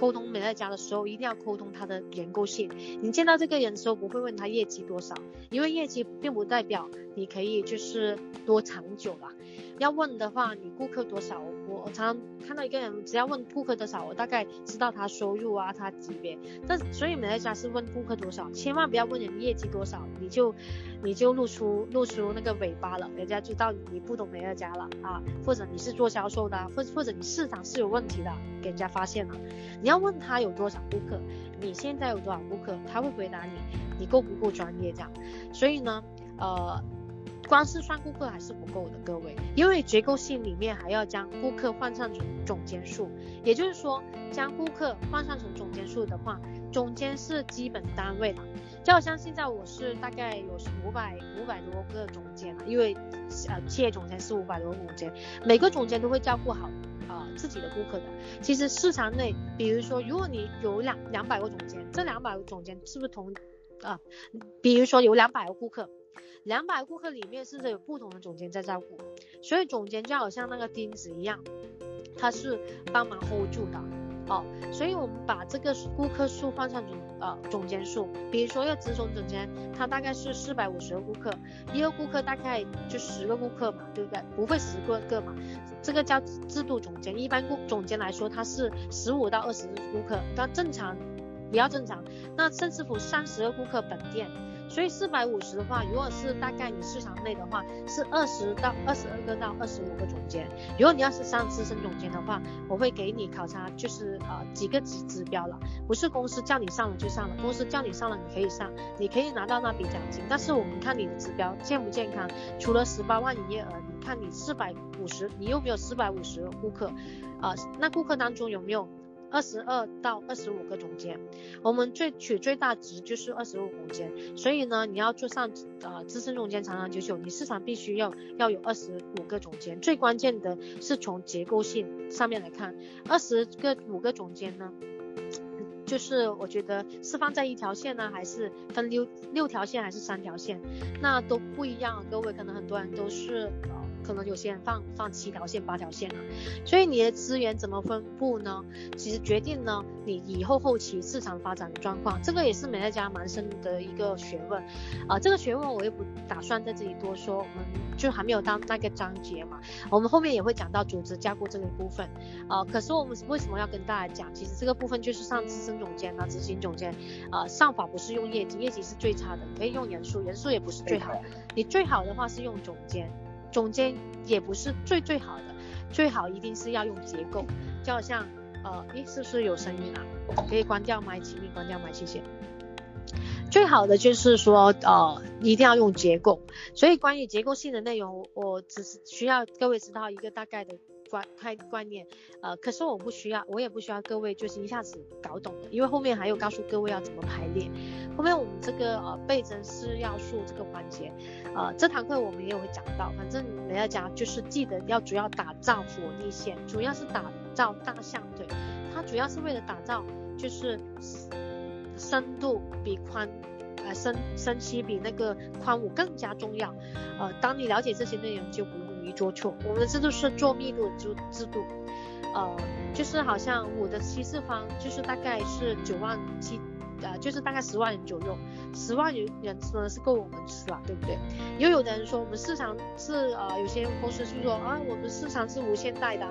A: 沟通美乐家的时候一定要沟通他的连购性。你见到这个人的时候，不会问他业绩多少，因为业绩并不代表你可以就是多长久啦。要问的话，你顾客多少？我常常看到一个人，只要问顾客多少，我大概知道他收入啊，他级别。但所以美乐家是问顾客多少，千万不要问人业绩多少，你就你就露出露出那个尾巴了，人家知道你不懂美乐家了啊，或者你是做销售的，或者或者你市场是有问题的，给人家发现了。你要问他有多少顾客，你现在有多少顾客，他会回答你，你够不够专业这样。所以呢，呃。光是算顾客还是不够的，各位，因为结构性里面还要将顾客换算成总监数，也就是说，将顾客换算成总监数的话，总监是基本单位了。就好像现在我是大概有五百五百多个总监了，因为呃企业总监是五百多个总监，每个总监都会照顾好、呃、自己的顾客的。其实市场内，比如说如果你有两两百个总监，这两百个总监是不是同啊？比如说有两百个顾客。两百顾客里面是有不同的总监在照顾，所以总监就好像那个钉子一样，他是帮忙 hold 住的哦。所以我们把这个顾客数换算成呃总监数，比如说一个资深总监，他大概是四百五十个顾客，一个顾客大概就十个顾客嘛，对不对？不会十个个嘛，这个叫制度总监。一般顾总监来说，他是十五到二十个顾客，那正常比较正常。那甚至乎三十个顾客本店。所以四百五十的话，如果是大概你市场内的话，是二十到二十二个到二十五个总监。如果你要是上资深总监的话，我会给你考察，就是呃几个指指标了，不是公司叫你上了就上了，公司叫你上了你可以上，你可以拿到那笔奖金，但是我们看你的指标健不健康。除了十八万营业额，你看你四百五十，你有没有四百五十顾客？呃，那顾客当中有没有？二十二到二十五个总监，我们最取最大值就是二十五总监，所以呢，你要做上呃资深总监长长久久，你市场必须要要有二十五个总监。最关键的是从结构性上面来看，二十个五个总监呢，就是我觉得是放在一条线呢，还是分六六条线，还是三条线，那都不一样。各位可能很多人都是。可能有些人放放七条线、八条线了，所以你的资源怎么分布呢？其实决定呢你以后后期市场发展的状况，这个也是美乐家蛮深的一个学问啊、呃。这个学问我也不打算在这里多说，我们就还没有到那个章节嘛。我们后面也会讲到组织架构这个部分啊、呃。可是我们为什么要跟大家讲？其实这个部分就是上资深总监啊、执行总监啊、呃，上法不是用业绩，业绩是最差的，可以用人数，人数也不是最好的。你最好的话是用总监。中间也不是最最好的，最好一定是要用结构，就好像呃，诶，是不是有声音啊？可以关掉麦，请你关掉麦，谢谢。最好的就是说呃，一定要用结构，所以关于结构性的内容，我只是需要各位知道一个大概的。观开观念，呃，可是我不需要，我也不需要各位就是一下子搞懂，因为后面还有告诉各位要怎么排列。后面我们这个呃倍增四要素这个环节，呃，这堂课我们也有会讲到。反正美乐家就是记得要主要打造火力线，主要是打造大象腿，它主要是为了打造就是深度比宽，呃深深七比那个宽五更加重要。呃，当你了解这些内容就不。做错，我们制度是做密度的制制度，呃，就是好像五的七次方就是大概是九万七，呃，就是大概十万人左右，十万人人呢是够我们吃了，对不对？又有的人说我们市场是呃，有些公司是说啊，我们市场是无限大的，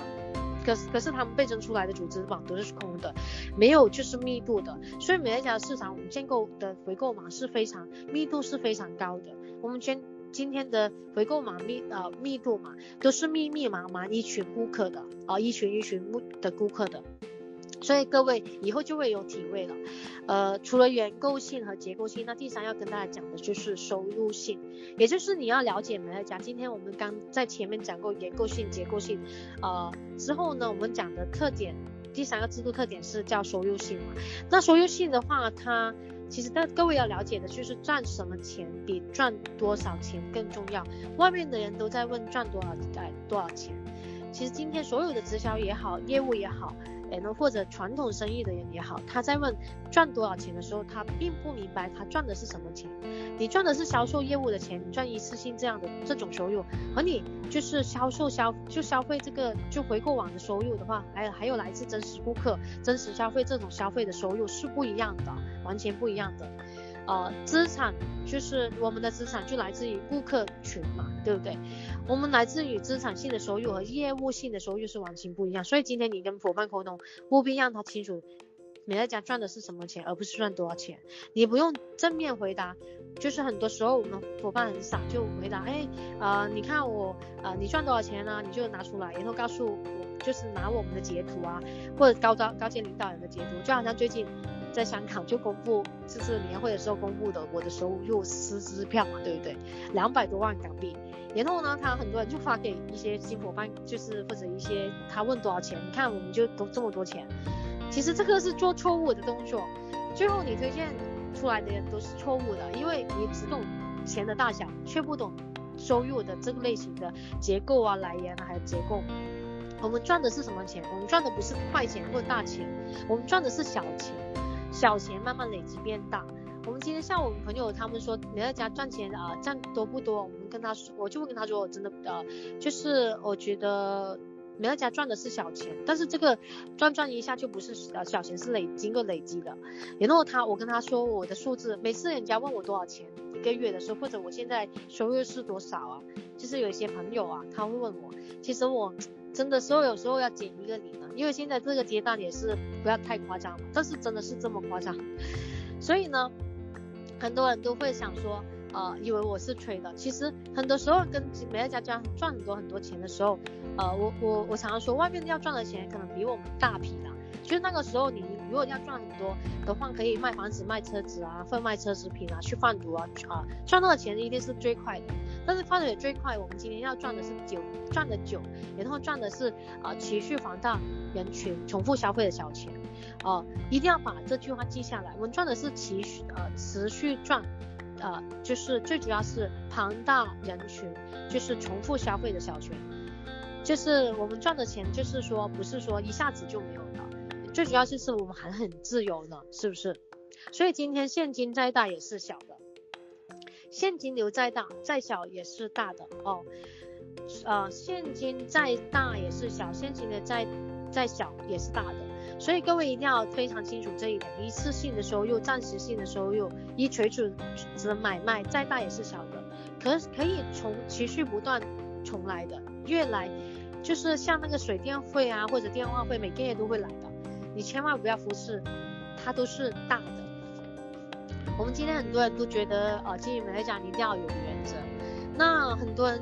A: 可是可是他们倍增出来的组织网都是空的，没有就是密度的，所以每一家市场我们建构的回购码是非常密度是非常高的，我们全。今天的回购码密呃密度嘛，都是密密麻麻一群顾客的啊、一群一群的顾客的，所以各位以后就会有体会了。呃，除了原构性和结构性，那第三要跟大家讲的就是收入性，也就是你要了解美乐家。今天我们刚在前面讲过原构性、结构性，呃之后呢，我们讲的特点，第三个制度特点是叫收入性嘛。那收入性的话，它其实，但各位要了解的就是赚什么钱比赚多少钱更重要。外面的人都在问赚多少，哎，多少钱。其实今天所有的直销也好，业务也好。或者传统生意的人也好，他在问赚多少钱的时候，他并不明白他赚的是什么钱。你赚的是销售业务的钱，你赚一次性这样的这种收入，和你就是销售消就消费这个就回购网的收入的话，还有还有来自真实顾客、真实消费这种消费的收入是不一样的，完全不一样的。呃，资产就是我们的资产就来自于顾客群嘛，对不对？我们来自于资产性的收入和业务性的收入是完全不一样，所以今天你跟伙伴沟通，务必让他清楚美乐家赚的是什么钱，而不是赚多少钱。你不用正面回答，就是很多时候我们伙伴很傻，就回答，哎，呃，你看我，呃，你赚多少钱呢？你就拿出来，然后告诉我，就是拿我们的截图啊，或者高高高阶领导人的截图，就好像最近。在香港就公布，就是年会的时候公布的我的收入实支票嘛，对不对？两百多万港币。然后呢，他很多人就发给一些新伙伴，就是或者一些他问多少钱，你看我们就都这么多钱。其实这个是做错误的动作，最后你推荐出来的人都是错误的，因为你只懂钱的大小，却不懂收入的这个类型的结构啊、来源啊，还有结构。我们赚的是什么钱？我们赚的不是快钱或大钱，我们赚的是小钱。小钱慢慢累积变大。我们今天像我们朋友他们说你在家赚钱啊，赚多不多？我们跟他说，我就会跟他说，我真的呃，就是我觉得美乐家赚的是小钱，但是这个赚赚一下就不是呃小钱，是累经过累积的。然后他我跟他说我的数字，每次人家问我多少钱一个月的时候，或者我现在收入是多少啊？就是有一些朋友啊，他会问我，其实我。真的时候有时候要减一个零了，因为现在这个阶段也是不要太夸张了，但是真的是这么夸张，所以呢，很多人都会想说，呃，以为我是吹的，其实很多时候跟美乐家赚赚很多很多钱的时候，呃，我我我常常说，外面要赚的钱可能比我们大批的，就是那个时候你如果要赚很多的话，可以卖房子、卖车子啊，贩卖奢侈品啊，去贩毒啊，啊，赚到的钱一定是最快的。但是放的也最快，我们今天要赚的是久，赚的久，然后赚的是啊、持续庞大人群重复消费的小钱，哦、一定要把这句话记下来。我们赚的是持续呃持续赚，呃就是最主要是庞大人群，就是重复消费的小群，就是我们赚的钱，就是说不是说一下子就没有了。最主要就是我们还很自由呢，是不是？所以今天现金再大也是小的，现金流再大再小也是大的哦。呃，现金再大也是小，现金的再再小也是大的。所以各位一定要非常清楚这一点：一次性的收入、暂时性的收入、一锤子的买卖，再大也是小的，可可以从持续不断重来的，越来就是像那个水电费啊或者电话费，每个月都会来的，你千万不要忽视，它都是大的。我们今天很多人都觉得，呃，经营美乐家你一定要有原则。那很多人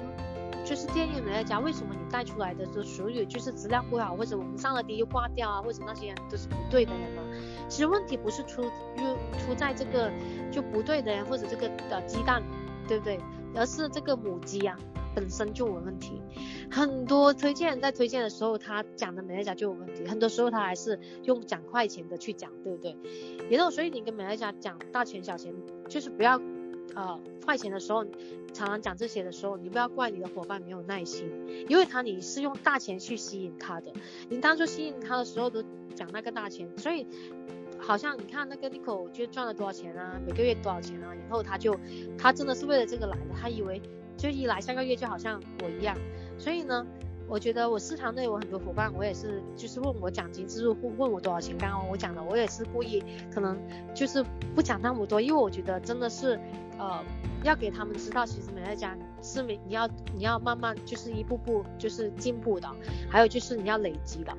A: 就是建议美乐家，为什么你带出来的就属于就是质量不好，或者我们上了碟又挂掉啊，或者那些人都是不对的人呢？其实问题不是出又出在这个就不对的人，或者这个呃鸡蛋，对不对？而是这个母鸡啊本身就有问题。很多推荐在推荐的时候，他讲的美乐家就有问题。很多时候他还是用讲块钱的去讲，对不对？也就所以你跟美乐家讲大钱小钱，就是不要呃坏钱的时候，常常讲这些的时候，你不要怪你的伙伴没有耐心，因为他你是用大钱去吸引他的，你当初吸引他的时候都讲那个大钱，所以好像你看那个 Nico 就赚了多少钱啊，每个月多少钱啊，然后他就他真的是为了这个来的，他以为就一来下个月就好像我一样。所以呢，我觉得我市场内有很多伙伴，我也是就是问我奖金制度，问问我多少钱。刚刚我讲的，我也是故意可能就是不讲那么多，因为我觉得真的是呃要给他们知道，其实美乐家是你要你要慢慢就是一步步就是进步的，还有就是你要累积的。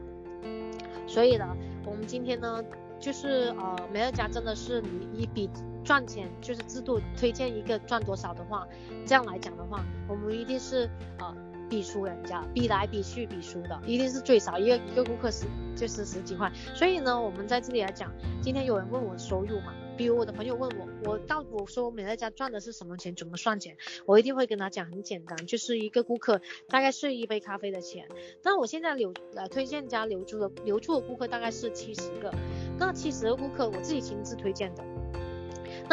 A: 所以呢，我们今天呢就是呃美乐家真的是你一笔赚钱就是制度推荐一个赚多少的话，这样来讲的话，我们一定是呃。比输人家，比来比去比输的，一定是最少一个一个顾客十就是十几块。所以呢，我们在这里来讲，今天有人问我收入嘛，比如我的朋友问我，我到我说我美乐家赚的是什么钱，怎么算钱，我一定会跟他讲很简单，就是一个顾客大概是一杯咖啡的钱。那我现在留呃推荐加留住的留住的顾客大概是七十个，那七十个顾客我自己亲自推荐的。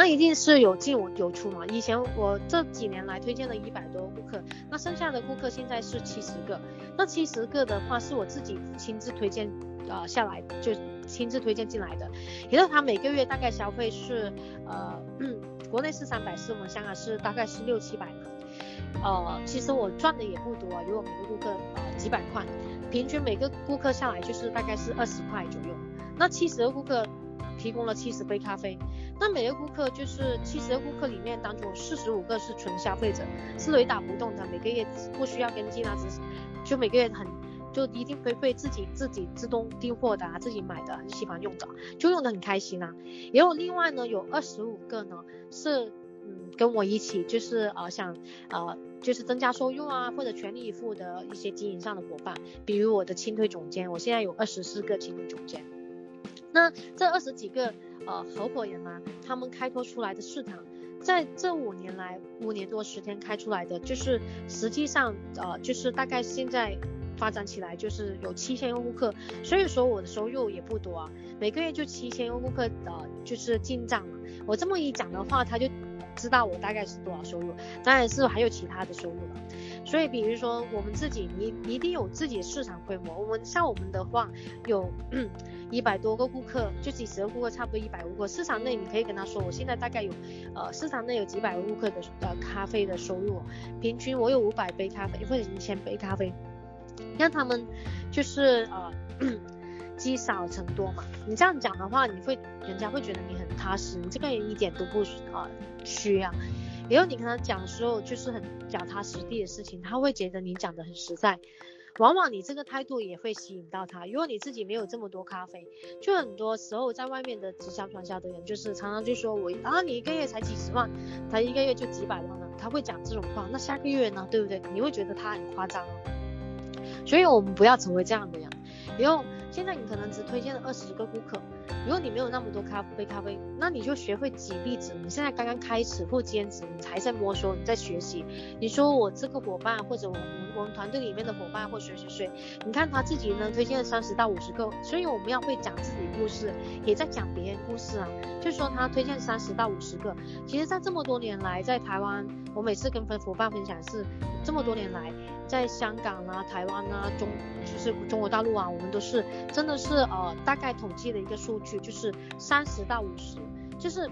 A: 那一定是有进有出嘛。以前我这几年来推荐了一百多个顾客，那剩下的顾客现在是七十个。那七十个的话是我自己亲自推荐呃下来，就亲自推荐进来的。也就是他每个月大概消费是呃，国内是三百四，我们香港是大概是六七百嘛。呃，其实我赚的也不多，因为我每个顾客呃几百块，平均每个顾客下来就是大概是二十块左右。那七十个顾客提供了七十杯咖啡。那每个顾客就是七十个顾客里面当中四十五个是纯消费者，是雷打不动的，每个月不需要跟进啊，只是就每个月很就一定会会自己自己自动订货的啊，自己买的很喜欢用的，就用的很开心啊。也有另外呢有二十五个呢是嗯跟我一起就是呃想呃就是增加收入啊或者全力以赴的一些经营上的伙伴，比如我的轻推总监，我现在有二十四个轻推总监，那这二十几个。呃，合伙人啊，他们开拓出来的市场，在这五年来，五年多时间开出来的，就是实际上，呃，就是大概现在发展起来就是有七千个顾客，所以说我的收入也不多啊，每个月就七千个顾客，呃，就是进账嘛。我这么一讲的话，他就知道我大概是多少收入，当然是还有其他的收入了。所以，比如说我们自己，你一定有自己的市场规模。我们像我们的话，有 一百多个顾客，就几十个顾客，差不多一百五个。市场内你可以跟他说，我现在大概有，呃，市场内有几百个顾客的呃咖啡的收入，平均我有五百杯咖啡或者一千杯咖啡，让他们就是呃积少成多嘛。你这样讲的话，你会人家会觉得你很踏实，你这个人一点都不啊虚啊。然后你跟他讲的时候，就是很脚踏实地的事情，他会觉得你讲的很实在。往往你这个态度也会吸引到他。如果你自己没有这么多咖啡，就很多时候在外面的直销传销的人，就是常常就说我啊，你一个月才几十万，他一个月就几百万了，他会讲这种话。那下个月呢，对不对？你会觉得他很夸张哦。所以我们不要成为这样的人。然后现在你可能只推荐了二十个顾客。如果你没有那么多咖啡咖啡，那你就学会举例子。你现在刚刚开始或兼职，你才在摸索，你在学习。你说我这个伙伴或者我们我们团队里面的伙伴或谁谁谁，你看他自己呢推荐了三十到五十个，所以我们要会讲自己故事，也在讲别人故事啊。就说他推荐三十到五十个，其实在这么多年来，在台湾，我每次跟分伙伴分享是这么多年来。在香港啊、台湾啊、中就是中国大陆啊，我们都是真的是呃大概统计的一个数据，就是三十到五十，就是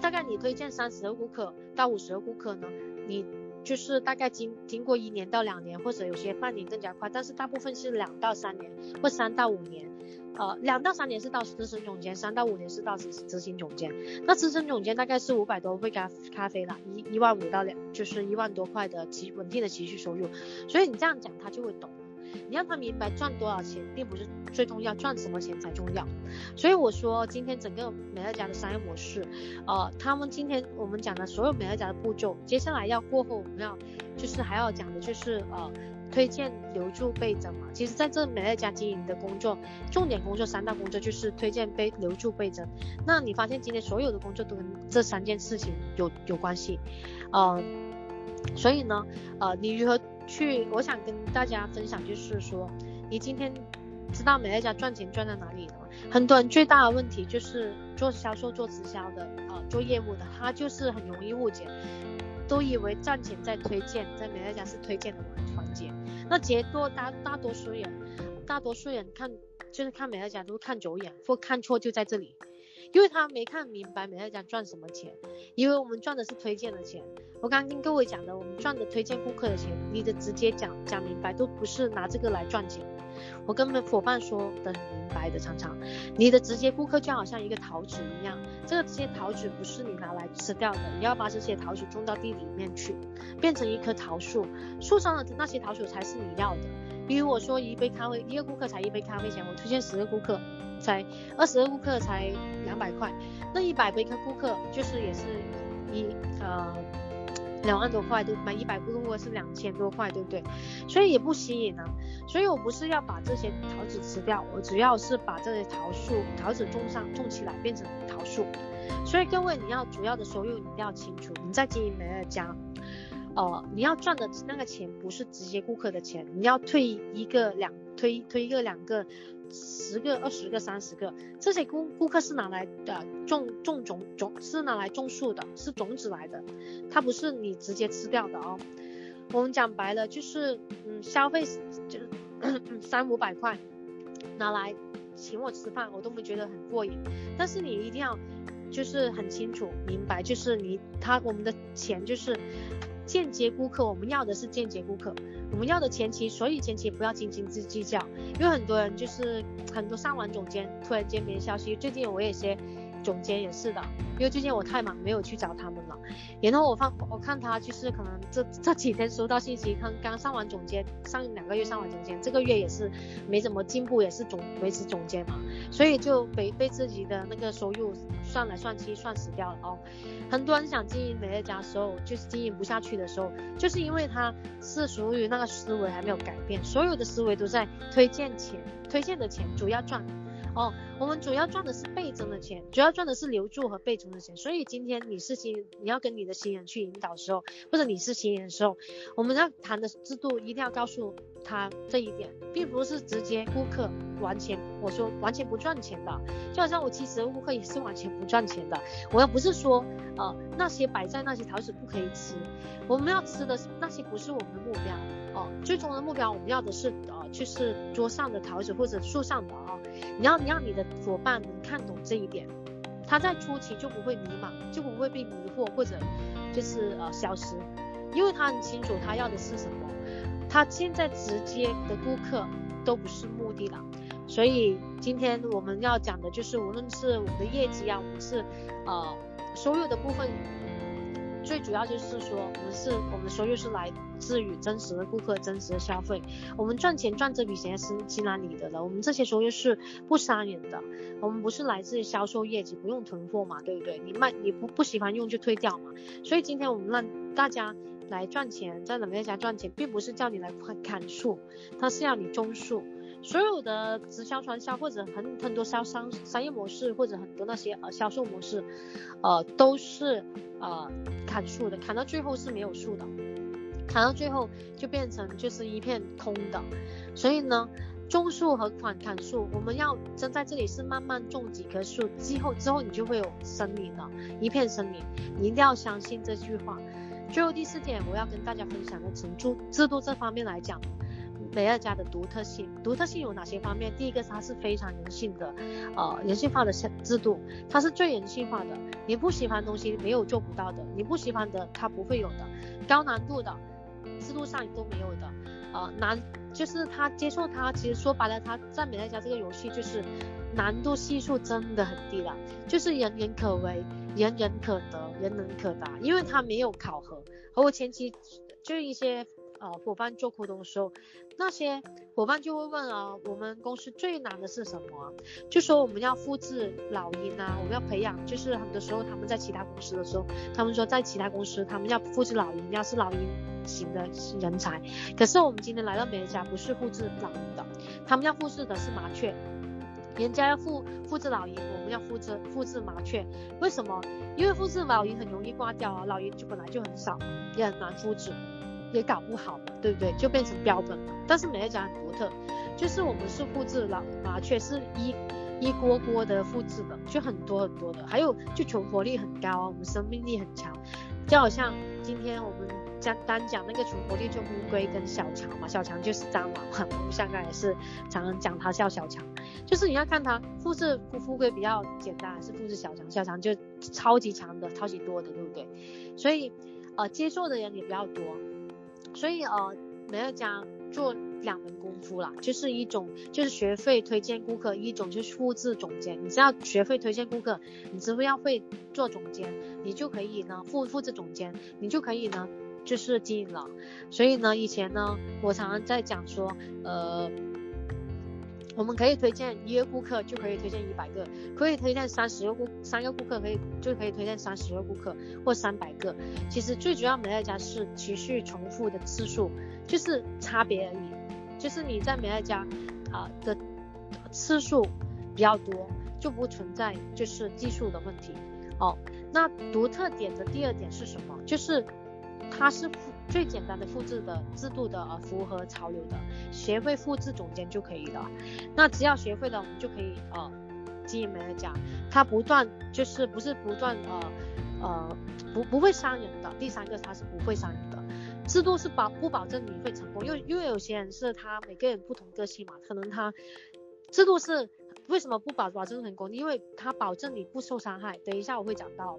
A: 大概你推荐三十个顾客到五十个顾客呢，你就是大概经经过一年到两年，或者有些半年更加快，但是大部分是两到三年或三到五年。呃，两到三年是到资深总监，三到五年是到执执行总监。那资深总监大概是五百多杯咖咖啡啦，一一万五到两，就是一万多块的持稳定的持续收入。所以你这样讲，他就会懂。你让他明白赚多少钱并不是最重要，赚什么钱才重要。所以我说今天整个美乐家的商业模式，呃，他们今天我们讲的所有美乐家的步骤，接下来要过后我们要就是还要讲的就是呃。推荐、留住、倍增嘛，其实在这美乐家经营的工作，重点工作三大工作就是推荐、被留住、倍增。那你发现今天所有的工作都跟这三件事情有有关系，呃，所以呢，呃，你如何去？我想跟大家分享，就是说，你今天知道美乐家赚钱赚在哪里了吗？很多人最大的问题就是做销售、做直销的，呃，做业务的，他就是很容易误解，都以为赚钱在推荐，在美乐家是推荐的环节。那绝多大大多数人，大多数人看就是看美乐家都看走眼，或看错就在这里，因为他没看明白美乐家赚什么钱，因为我们赚的是推荐的钱。我刚刚跟各位讲的，我们赚的推荐顾客的钱，你的直接讲讲明白，都不是拿这个来赚钱。我跟我们伙伴说的很明白的，常常你的直接顾客就好像一个桃子一样，这个这些桃子不是你拿来吃掉的，你要把这些桃子种到地里面去，变成一棵桃树，树上的那些桃子才是你要的。比如我说一杯咖啡，一个顾客才一杯咖啡钱，我推荐十个顾客才二十个顾客才两百块，那一百杯客顾客就是也是一呃。两万多块对，买一百个顾客是两千多块，对不对？所以也不吸引啊。所以我不是要把这些桃子吃掉，我主要是把这些桃树桃子种上种起来，变成桃树。所以各位，你要主要的收入你一定要清楚。你在经营美乐家，呃，你要赚的那个钱不是直接顾客的钱，你要推一个两推推一个两个。十个、二十个、三十个，这些顾顾客是拿来的种种种种，是拿来种树的，是种子来的，它不是你直接吃掉的哦。我们讲白了就是，嗯，消费就三五百块，拿来请我吃饭，我都没觉得很过瘾。但是你一定要就是很清楚明白，就是你他我们的钱就是间接顾客，我们要的是间接顾客。我们要的前期，所以前期不要斤斤计较，因为很多人就是很多上完总监突然间没消息。最近我也些总监也是的，因为最近我太忙没有去找他们了。然后我放我看他就是可能这这几天收到信息，刚刚上完总监，上两个月上完总监，这个月也是没怎么进步，也是总维持总监嘛，所以就被被自己的那个收入算来算去算死掉了哦。很多人想经营美乐家的时候，就是经营不下去的时候，就是因为他是属于那个思维还没有改变，所有的思维都在推荐钱，推荐的钱主要赚。哦，我们主要赚的是倍增的钱，主要赚的是留住和倍增的钱。所以今天你是新，你要跟你的新人去引导的时候，或者你是新人的时候，我们要谈的制度一定要告诉他这一点，并不是直接顾客完全，我说完全不赚钱的，就好像我其实顾客也是完全不赚钱的。我又不是说，呃，那些摆在那些桃子不可以吃，我们要吃的那些不是我们的目标。哦，最终的目标我们要的是，呃，就是桌上的桃子或者树上的啊、你要你让你的伙伴能看懂这一点，他在初期就不会迷茫，就不会被迷惑或者就是呃消失，因为他很清楚他要的是什么。他现在直接的顾客都不是目的了，所以今天我们要讲的就是，无论是我们的业绩啊，我们是呃收入的部分。最主要就是说，我们是我们的收入是来自于真实的顾客、真实的消费。我们赚钱赚这笔钱是进哪里的了？我们这些收入是不伤人的。我们不是来自于销售业绩，不用囤货嘛，对不对？你卖你不不喜欢用就退掉嘛。所以今天我们让大家来赚钱，在美乐家赚钱，并不是叫你来砍树，他是要你种树。所有的直销传销或者很很多销商商业模式或者很多那些呃销售模式，呃都是呃砍树的，砍到最后是没有树的，砍到最后就变成就是一片空的。所以呢，种树和砍砍树，我们要真在这里是慢慢种几棵树，之后之后你就会有森林了，一片森林。你一定要相信这句话。最后第四点，我要跟大家分享的从制制度这方面来讲，美乐家的独特性，独特性有哪些方面？第一个，它是非常人性的，呃，人性化的制度，它是最人性化的。你不喜欢东西没有做不到的，你不喜欢的它不会有的，高难度的制度上都没有的，呃，难就是他接受它，其实说白了，他在美乐家这个游戏就是难度系数真的很低了，就是人人可为，人人可得，人人可达，因为他没有考核。和我前期就一些。呃，伙伴做活动的时候，那些伙伴就会问啊，我们公司最难的是什么？就说我们要复制老鹰啊，我们要培养，就是很多时候他们在其他公司的时候，他们说在其他公司他们要复制老鹰，要是老鹰型的人才。可是我们今天来到美乐家，不是复制老鹰的，他们要复制的是麻雀。人家要复复制老鹰，我们要复制复制麻雀。为什么？因为复制老鹰很容易挂掉啊，老鹰就本来就很少，也很难复制。也搞不好，对不对？就变成标本了。但是美乐家很独特，就是我们是复制老麻雀，是一一锅锅的复制的，就很多很多的。还有就存活率很高啊，我们生命力很强。就好像今天我们讲单讲那个存活率，就乌龟跟小强嘛，小强就是蟑螂嘛，我们香港也是常常讲他叫小强。就是你要看他复制乌龟比较简单，还是复制小强？小强就超级强的，超级多的，对不对？所以呃，接受的人也比较多。所以呃，美乐家做两门功夫啦，就是一种就是学会推荐顾客，一种就是复制总监。你只要学会推荐顾客，你只要会做总监，你就可以呢复复制总监，你就可以呢就是经营了。所以呢，以前呢，我常常在讲说，呃。我们可以推荐一个顾客就可以推荐一百个，可以推荐三十个顾三个顾客可以就可以推荐三十个顾客或三百个。其实最主要美乐家是持续重复的次数，就是差别而已。就是你在美乐家啊、的次数比较多，就不存在就是技术的问题。哦，那独特点的第二点是什么？就是它是复。最简单的复制的制度的呃符合潮流的，学会复制总监就可以了。那只要学会了，我们就可以呃经营美乐家。它不断就是不是不断呃呃不不会伤人的。第三个它是不会伤人的，制度是保不保证你会成功，因为因为有些人是他每个人不同个性嘛，可能他制度是为什么不保保证成功？因为他保证你不受伤害。等一下我会讲到。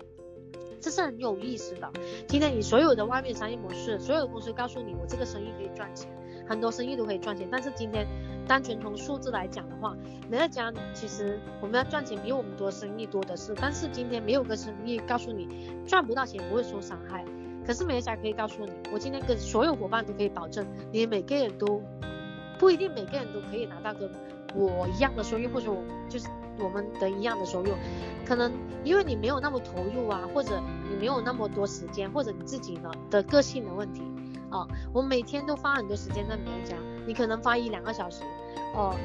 A: 这是很有意思的。今天你所有的外面商业模式，所有的公司告诉你，我这个生意可以赚钱，很多生意都可以赚钱。但是今天单纯从数字来讲的话，美乐家其实我们要赚钱比我们多，生意多的是。但是今天没有个生意告诉你赚不到钱不会受伤害。可是美乐家可以告诉你，我今天跟所有伙伴都可以保证，你每个人都不一定每个人都可以拿到跟我一样的收益，或者我就是。我们的一样的收入，可能因为你没有那么投入啊，或者你没有那么多时间，或者你自己呢的个性的问题啊。我每天都花很多时间在美乐家，你可能花一两个小时，哦、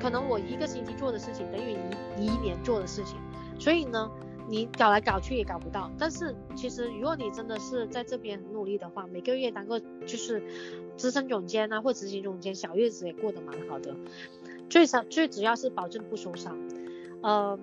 A: 可能我一个星期做的事情等于一一年做的事情，所以呢，你搞来搞去也搞不到。但是其实如果你真的是在这边努力的话，每个月当个就是资深总监啊，或执行总监，小日子也过得蛮好的。最少最主要是保证不受伤。呃，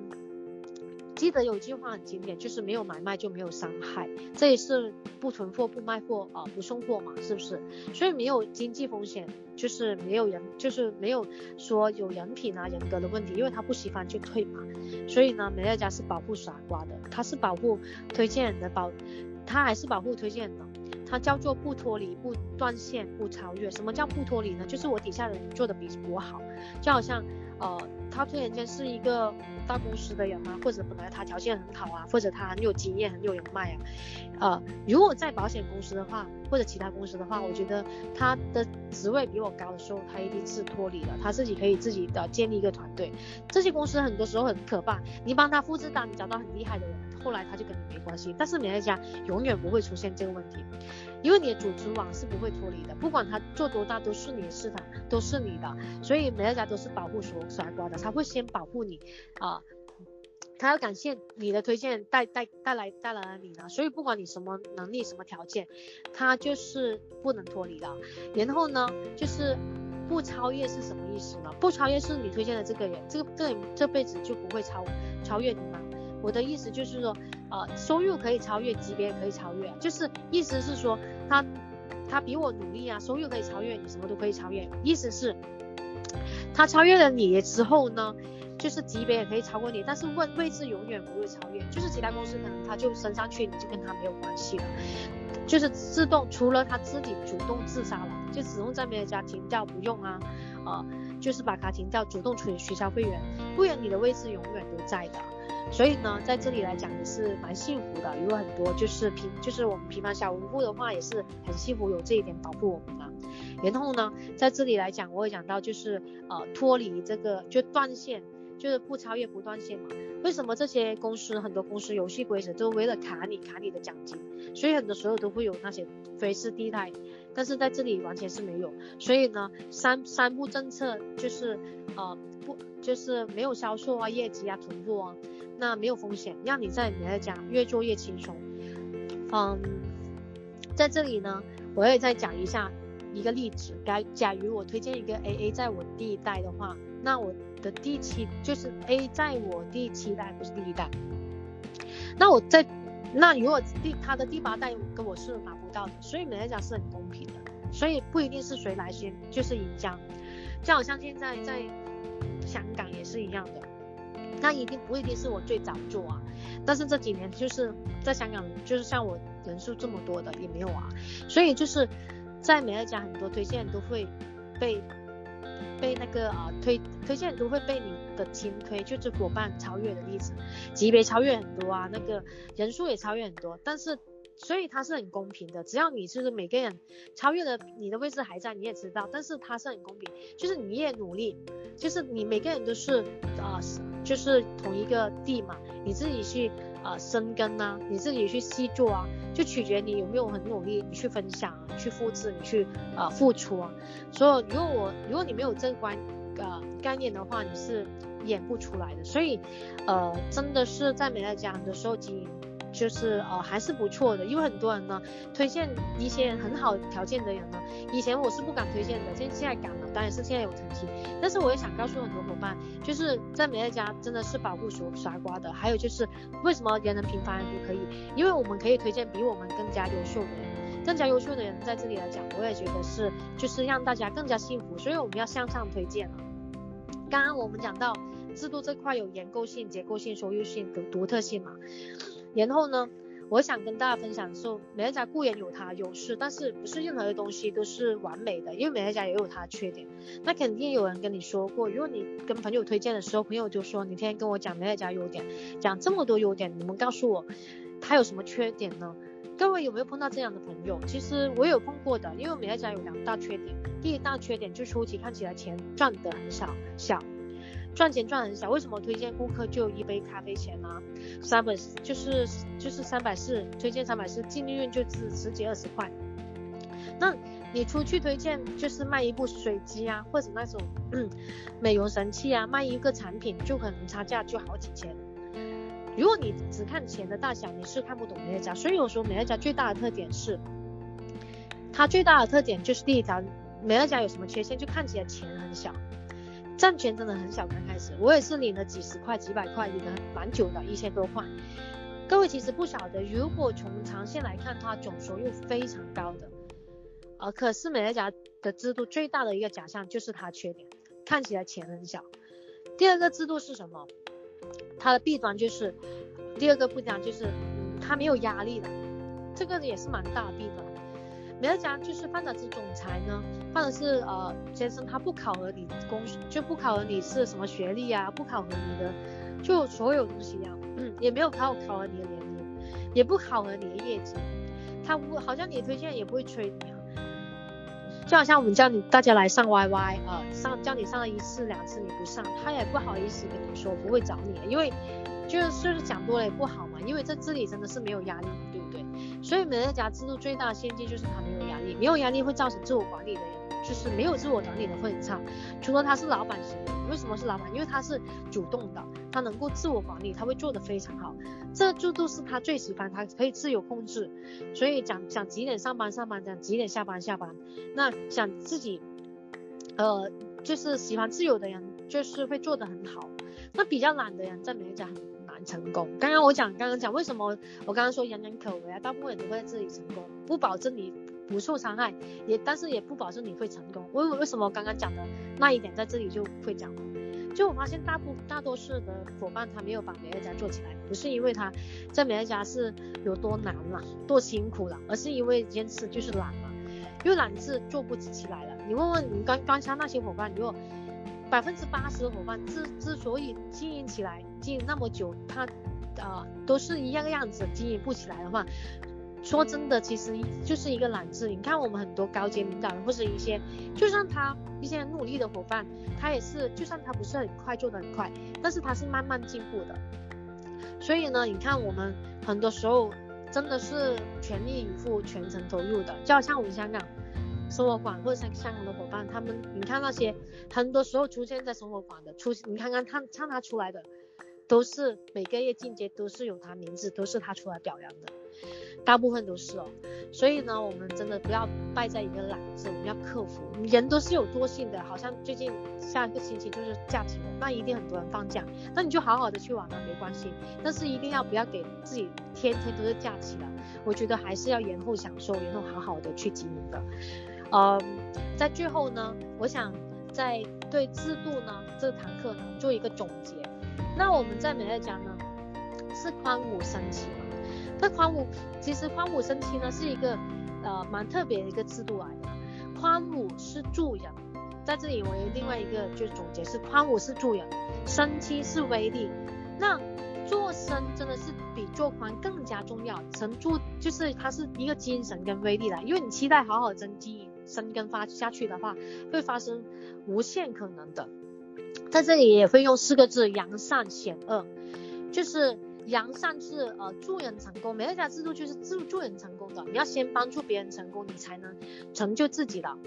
A: 记得有一句话很经典，就是没有买卖就没有伤害，这也是不囤货、不卖货啊、呃，不送货嘛，是不是？所以没有经济风险，就是没有人，就是没有说有人品啊、人格的问题，因为他不喜欢就退嘛。所以呢，美乐家是保护傻瓜的，他是保护推荐人的保，他还是保护推荐人的，他叫做不脱离、不断线、不超越。什么叫不脱离呢？就是我底下的人做的比我好，就好像呃。他突然间是一个大公司的人啊，或者本来他条件很好啊，或者他很有经验、很有人脉啊。呃，如果在保险公司的话，或者其他公司的话，我觉得他的职位比我高的时候，他一定是脱离了，他自己可以自己的建立一个团队。这些公司很多时候很可怕，你帮他复制单，你找到很厉害的人，后来他就跟你没关系。但是你在家永远不会出现这个问题。因为你的组织网是不会脱离的，不管他做多大都是你的市场，都是你的，所以每一家都是保护所傻瓜的，他会先保护你啊，他要感谢你的推荐带带带来带来了你呢，所以不管你什么能力什么条件，他就是不能脱离的。然后呢，就是不超越是什么意思呢？不超越是你推荐的这个人，这个这个人这辈子就不会超超越你吗？我的意思就是说，呃，收入可以超越，级别可以超越，就是意思是说他他比我努力啊，收入可以超越你，什么都可以超越，意思是，他超越了你之后呢，就是级别也可以超过你，但是位位置永远不会超越，就是其他公司可能他就升上去，你就跟他没有关系了，就是自动，除了他自己主动自杀了，就主动在别人家停掉不用啊，呃，就是把卡停掉，主动取取消会员，不然你的位置永远都在的。所以呢，在这里来讲也是蛮幸福的，有很多就是平，就是我们平凡小人物的话也是很幸福，有这一点保护我们啊。然后呢，在这里来讲，我会讲到就是呃脱离这个就断线，就是不超越不断线嘛。为什么这些公司很多公司游戏规则都为了卡你卡你的奖金，所以很多时候都会有那些飞丝地带，但是在这里完全是没有。所以呢，三三步政策就是呃不就是没有销售啊、业绩啊、囤货啊。那没有风险，让你在你的家越做越轻松。嗯，在这里呢，我也再讲一下一个例子。该假如我推荐一个 AA 在我第一代的话，那我的第七就是 A 在我第七代，不是第一代。那我在那如果第他的第八代跟我是拿不到的，所以美乐家是很公平的，所以不一定是谁来先就是赢家。就好像现在在香港也是一样的。那一定不一定是我最早做啊，但是这几年就是在香港，就是像我人数这么多的也没有啊，所以就是在美乐家很多推荐都会被被那个啊推推荐都会被你的亲推，就是伙伴超越的例子，级别超越很多啊，那个人数也超越很多，但是。所以它是很公平的，只要你就是每个人超越了你的位置还在，你也知道，但是它是很公平，就是你越努力，就是你每个人都是啊、就是同一个地嘛，你自己去、呃、生根呐，你自己去细做啊，就取决你有没有很努力，你去分享啊，去复制，你去啊、呃、付出啊。所以如果我如果你没有这个观呃概念的话，你是演不出来的。所以呃真的是在美乐家的时候经营。就是呃还是不错的，因为很多人呢推荐一些很好条件的人呢，以前我是不敢推荐的，现现在敢了，当然是现在有成绩。但是我也想告诉很多伙伴，就是在美乐家真的是保护所傻瓜的。还有就是为什么人人平凡人不可以？因为我们可以推荐比我们更加优秀的人，更加优秀的人在这里来讲，我也觉得是就是让大家更加幸福，所以我们要向上推荐啊。刚刚我们讲到制度这块有严构性、结构性、收入性、独独特性嘛。然后呢，我想跟大家分享的是，美乐家固然有它优势，但是不是任何的东西都是完美的，因为美乐家也有它缺点。那肯定有人跟你说过，如果你跟朋友推荐的时候，朋友就说你天天跟我讲美乐家优点，讲这么多优点，你们告诉我它有什么缺点呢？各位有没有碰到这样的朋友？其实我有碰过的，因为美乐家有两大缺点，第一大缺点就初期看起来钱赚得很少，小。赚钱赚很少，为什么推荐顾客就一杯咖啡钱呢？三百就是就是三百四，推荐三百四，净利润就只十几二十块。那你出去推荐就是卖一部水机啊，或者那种嗯 美容神器啊，卖一个产品就可能差价就好几千。如果你只看钱的大小，你是看不懂美乐家。所以我说美乐家最大的特点是，它最大的特点就是第一条，美乐家有什么缺陷？就看起来钱很小。赚钱真的很小，刚开始我也是领了几十块、几百块，领了蛮久的，一千多块。各位其实不晓得，如果从长线来看，它总收入非常高的。呃，可是美乐家的制度最大的一个假象就是它缺点，看起来钱很小。第二个制度是什么？它的弊端就是，第二个不讲就是，它没有压力的，这个也是蛮大的弊端。美乐家就是放的是总裁呢，放的是呃先生，他不考核你公就不考核你是什么学历啊，不考核你的就所有东西一样，嗯，也没有考考核你的年龄，也不考核你的业绩，他不好像你推荐也不会催你啊，就好像我们叫你大家来上 YY 啊、呃，上叫你上了一次两次你不上，他也不好意思跟你说不会找你，因为就是就是讲多了也不好嘛，因为在这里真的是没有压力，对不对？所以美乐家制度最大的陷阱就是他没有压力，没有压力会造成自我管理的人，就是没有自我管理的会很差。除了他是老板型的，为什么是老板？因为他是主动的，他能够自我管理，他会做得非常好。这制度是他最喜欢，他可以自由控制。所以讲想几点上班上班，讲几点下班下班。那想自己，呃，就是喜欢自由的人，就是会做得很好。那比较懒的人在美乐家很成功。刚刚我讲，刚刚讲为什么我刚刚说人人可为啊，大部分人都会在这里成功，不保证你不受伤害，也但是也不保证你会成功。为为什么刚刚讲的那一点在这里就会讲？就我发现大部大多数的伙伴他没有把美乐家做起来，不是因为他在美乐家是有多难了，多辛苦了，而是因为一件事就是懒了，因为懒是做不起来了。你问问你刚刚才那些伙伴，如果百分之八十的伙伴之之所以经营起来，经营那么久，他啊、呃、都是一样的样子经营不起来的话。说真的，其实就是一个懒字。你看我们很多高阶领导人或者一些，就算他一些很努力的伙伴，他也是，就算他不是很快做得很快，但是他是慢慢进步的。所以呢，你看我们很多时候真的是全力以赴、全程投入的。就好像我们香港生活馆或者像香港的伙伴，他们你看那些很多时候出现在生活馆的出，你看看他唱他出来的，都是每个月进阶都是有他名字，都是他出来表扬的。大部分都是哦，所以呢，我们真的不要败在一个懒字，我们要克服。人都是有惰性的，好像最近下一个星期就是假期了，那一定很多人放假，那你就好好的去玩了，没关系。但是一定要不要给自己天天都是假期了，我觉得还是要延后享受，延后好好的去经营的。嗯，在最后呢，我想在对制度呢这堂课呢做一个总结。那我们在美乐家呢是宽五升七。那宽五其实宽五升七呢是一个呃蛮特别的一个制度来的。宽五是助人，在这里我有另外一个就总结是宽五是助人，升七是威力。那做升真的是比做宽更加重要，成助就是它是一个精神跟威力来，因为你期待好好增经营生根发下去的话，会发生无限可能的。在这里也会用四个字：扬善显恶，就是。扬善是呃助人成功，美乐家制度就是助助人成功的，你要先帮助别人成功，你才能成就自己的。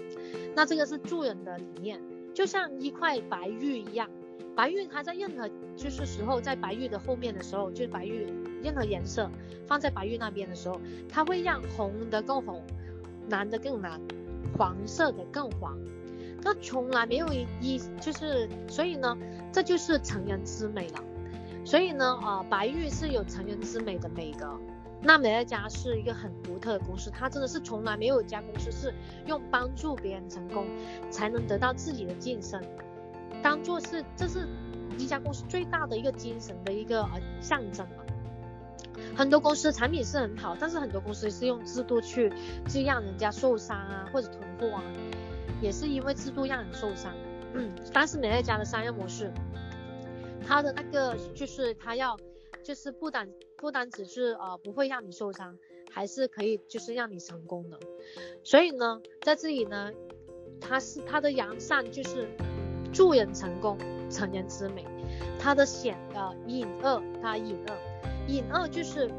A: 那这个是助人的理念，就像一块白玉一样，白玉它在任何就是时候在白玉的后面的时候，就是白玉任何颜色放在白玉那边的时候，它会让红的更红，蓝的更蓝，黄色的更黄。它从来没有一就是，所以呢，这就是成人之美了。所以呢，呃，白玉是有成人之美的美德。那美乐家是一个很独特的公司，它真的是从来没有一家公司是用帮助别人成功才能得到自己的晋升，当做是这是一家公司最大的一个精神的一个呃象征嘛。很多公司产品是很好，但是很多公司是用制度去去让人家受伤啊，或者囤货啊，也是因为制度让人受伤。嗯，但是美乐家的商业模式。它的那个就是它要，就是不单不单只是呃不会让你受伤，还是可以就是让你成功的。所以呢，在这里呢，他是他的扬善就是助人成功，成人之美。他的险呃隐恶，他隐恶，隐恶就是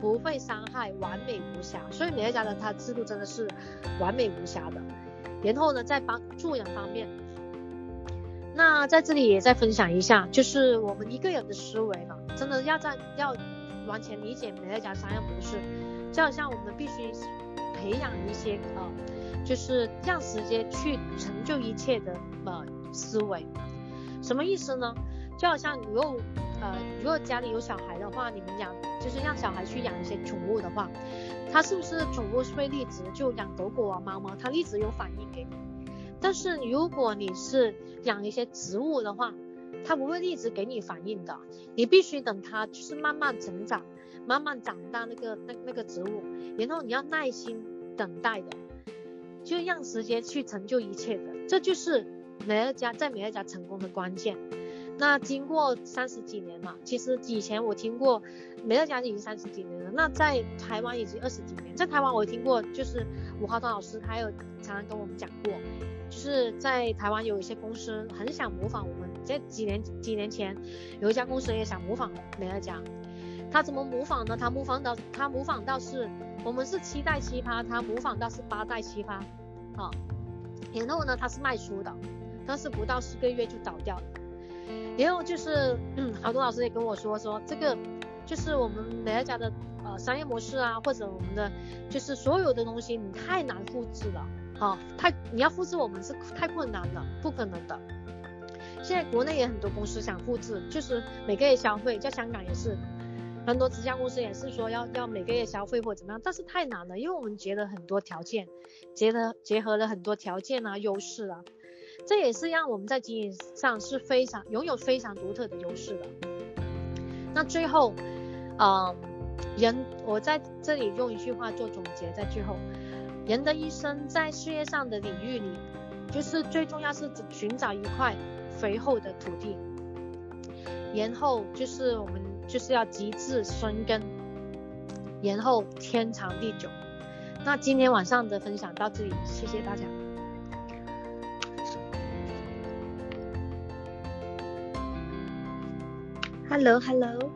A: 不会伤害，完美无瑕。所以美乐家的他制度真的是完美无瑕的。然后呢，在帮助人方面。那在这里也再分享一下，就是我们一个人的思维嘛，真的要在要完全理解美乐家商业模式，就好像我们必须培养一些呃，就是让时间去成就一切的呃思维。什么意思呢？就好像如果呃如果家里有小孩的话，你们养就是让小孩去养一些宠物的话，他是不是宠物是会立即就养狗狗啊猫猫，它立即有反应给你？但是如果你是养一些植物的话，它不会一直给你反应的，你必须等它就是慢慢成长，慢慢长大那个那那个植物，然后你要耐心等待的，就让时间去成就一切的，这就是美乐家在美乐家成功的关键。那经过三十几年嘛，其实以前我听过美乐家已经三十几年了，那在台湾已经二十几年，在台湾我听过就是吴浩东老师，他有常常跟我们讲过。就是在台湾有一些公司很想模仿我们，在几年几年前有一家公司也想模仿美乐家，他怎么模仿呢？他模仿到他模仿到是我们是七代七葩，他模仿到是八代七葩，啊，然后呢他是卖书的，但是不到四个月就倒掉了，然后就是嗯，好多老师也跟我说说这个就是我们美乐家的呃商业模式啊，或者我们的就是所有的东西你太难复制了。好、哦，太你要复制我们是太困难了，不可能的。现在国内也很多公司想复制，就是每个月消费，在香港也是，很多直销公司也是说要要每个月消费或怎么样，但是太难了，因为我们结了很多条件，结合结合了很多条件啊优势啊，这也是让我们在经营上是非常拥有非常独特的优势的。那最后，嗯、人我在这里用一句话做总结，在最后，人的一生在事业上的领域里。就是最重要是寻找一块肥厚的土地，然后就是我们就是要极致生根，然后天长地久。那今天晚上的分享到这里，谢谢大家。
B: Hello，Hello，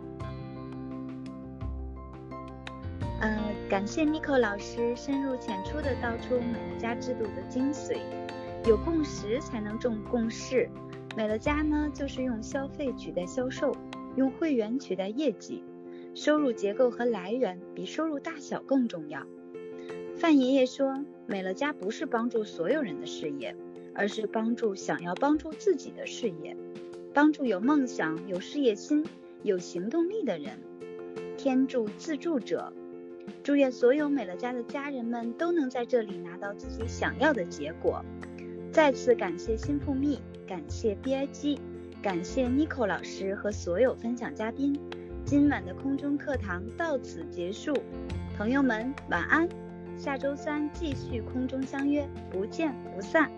B: 呃，感谢 Nico 老师深入浅出的道出美乐家制度的精髓。有共识才能重共识。美乐家呢，就是用消费取代销售，用会员取代业绩，收入结构和来源比收入大小更重要。范爷爷说，美乐家不是帮助所有人的事业，而是帮助想要帮助自己的事业，帮助有梦想、有事业心、有行动力的人。天助自助者。祝愿所有美乐家的家人们都能在这里拿到自己想要的结果。再次感谢新富密，感谢 BIG，感谢 Nico 老师和所有分享嘉宾。今晚的空中课堂到此结束，朋友们晚安，下周三继续空中相约，不见不散。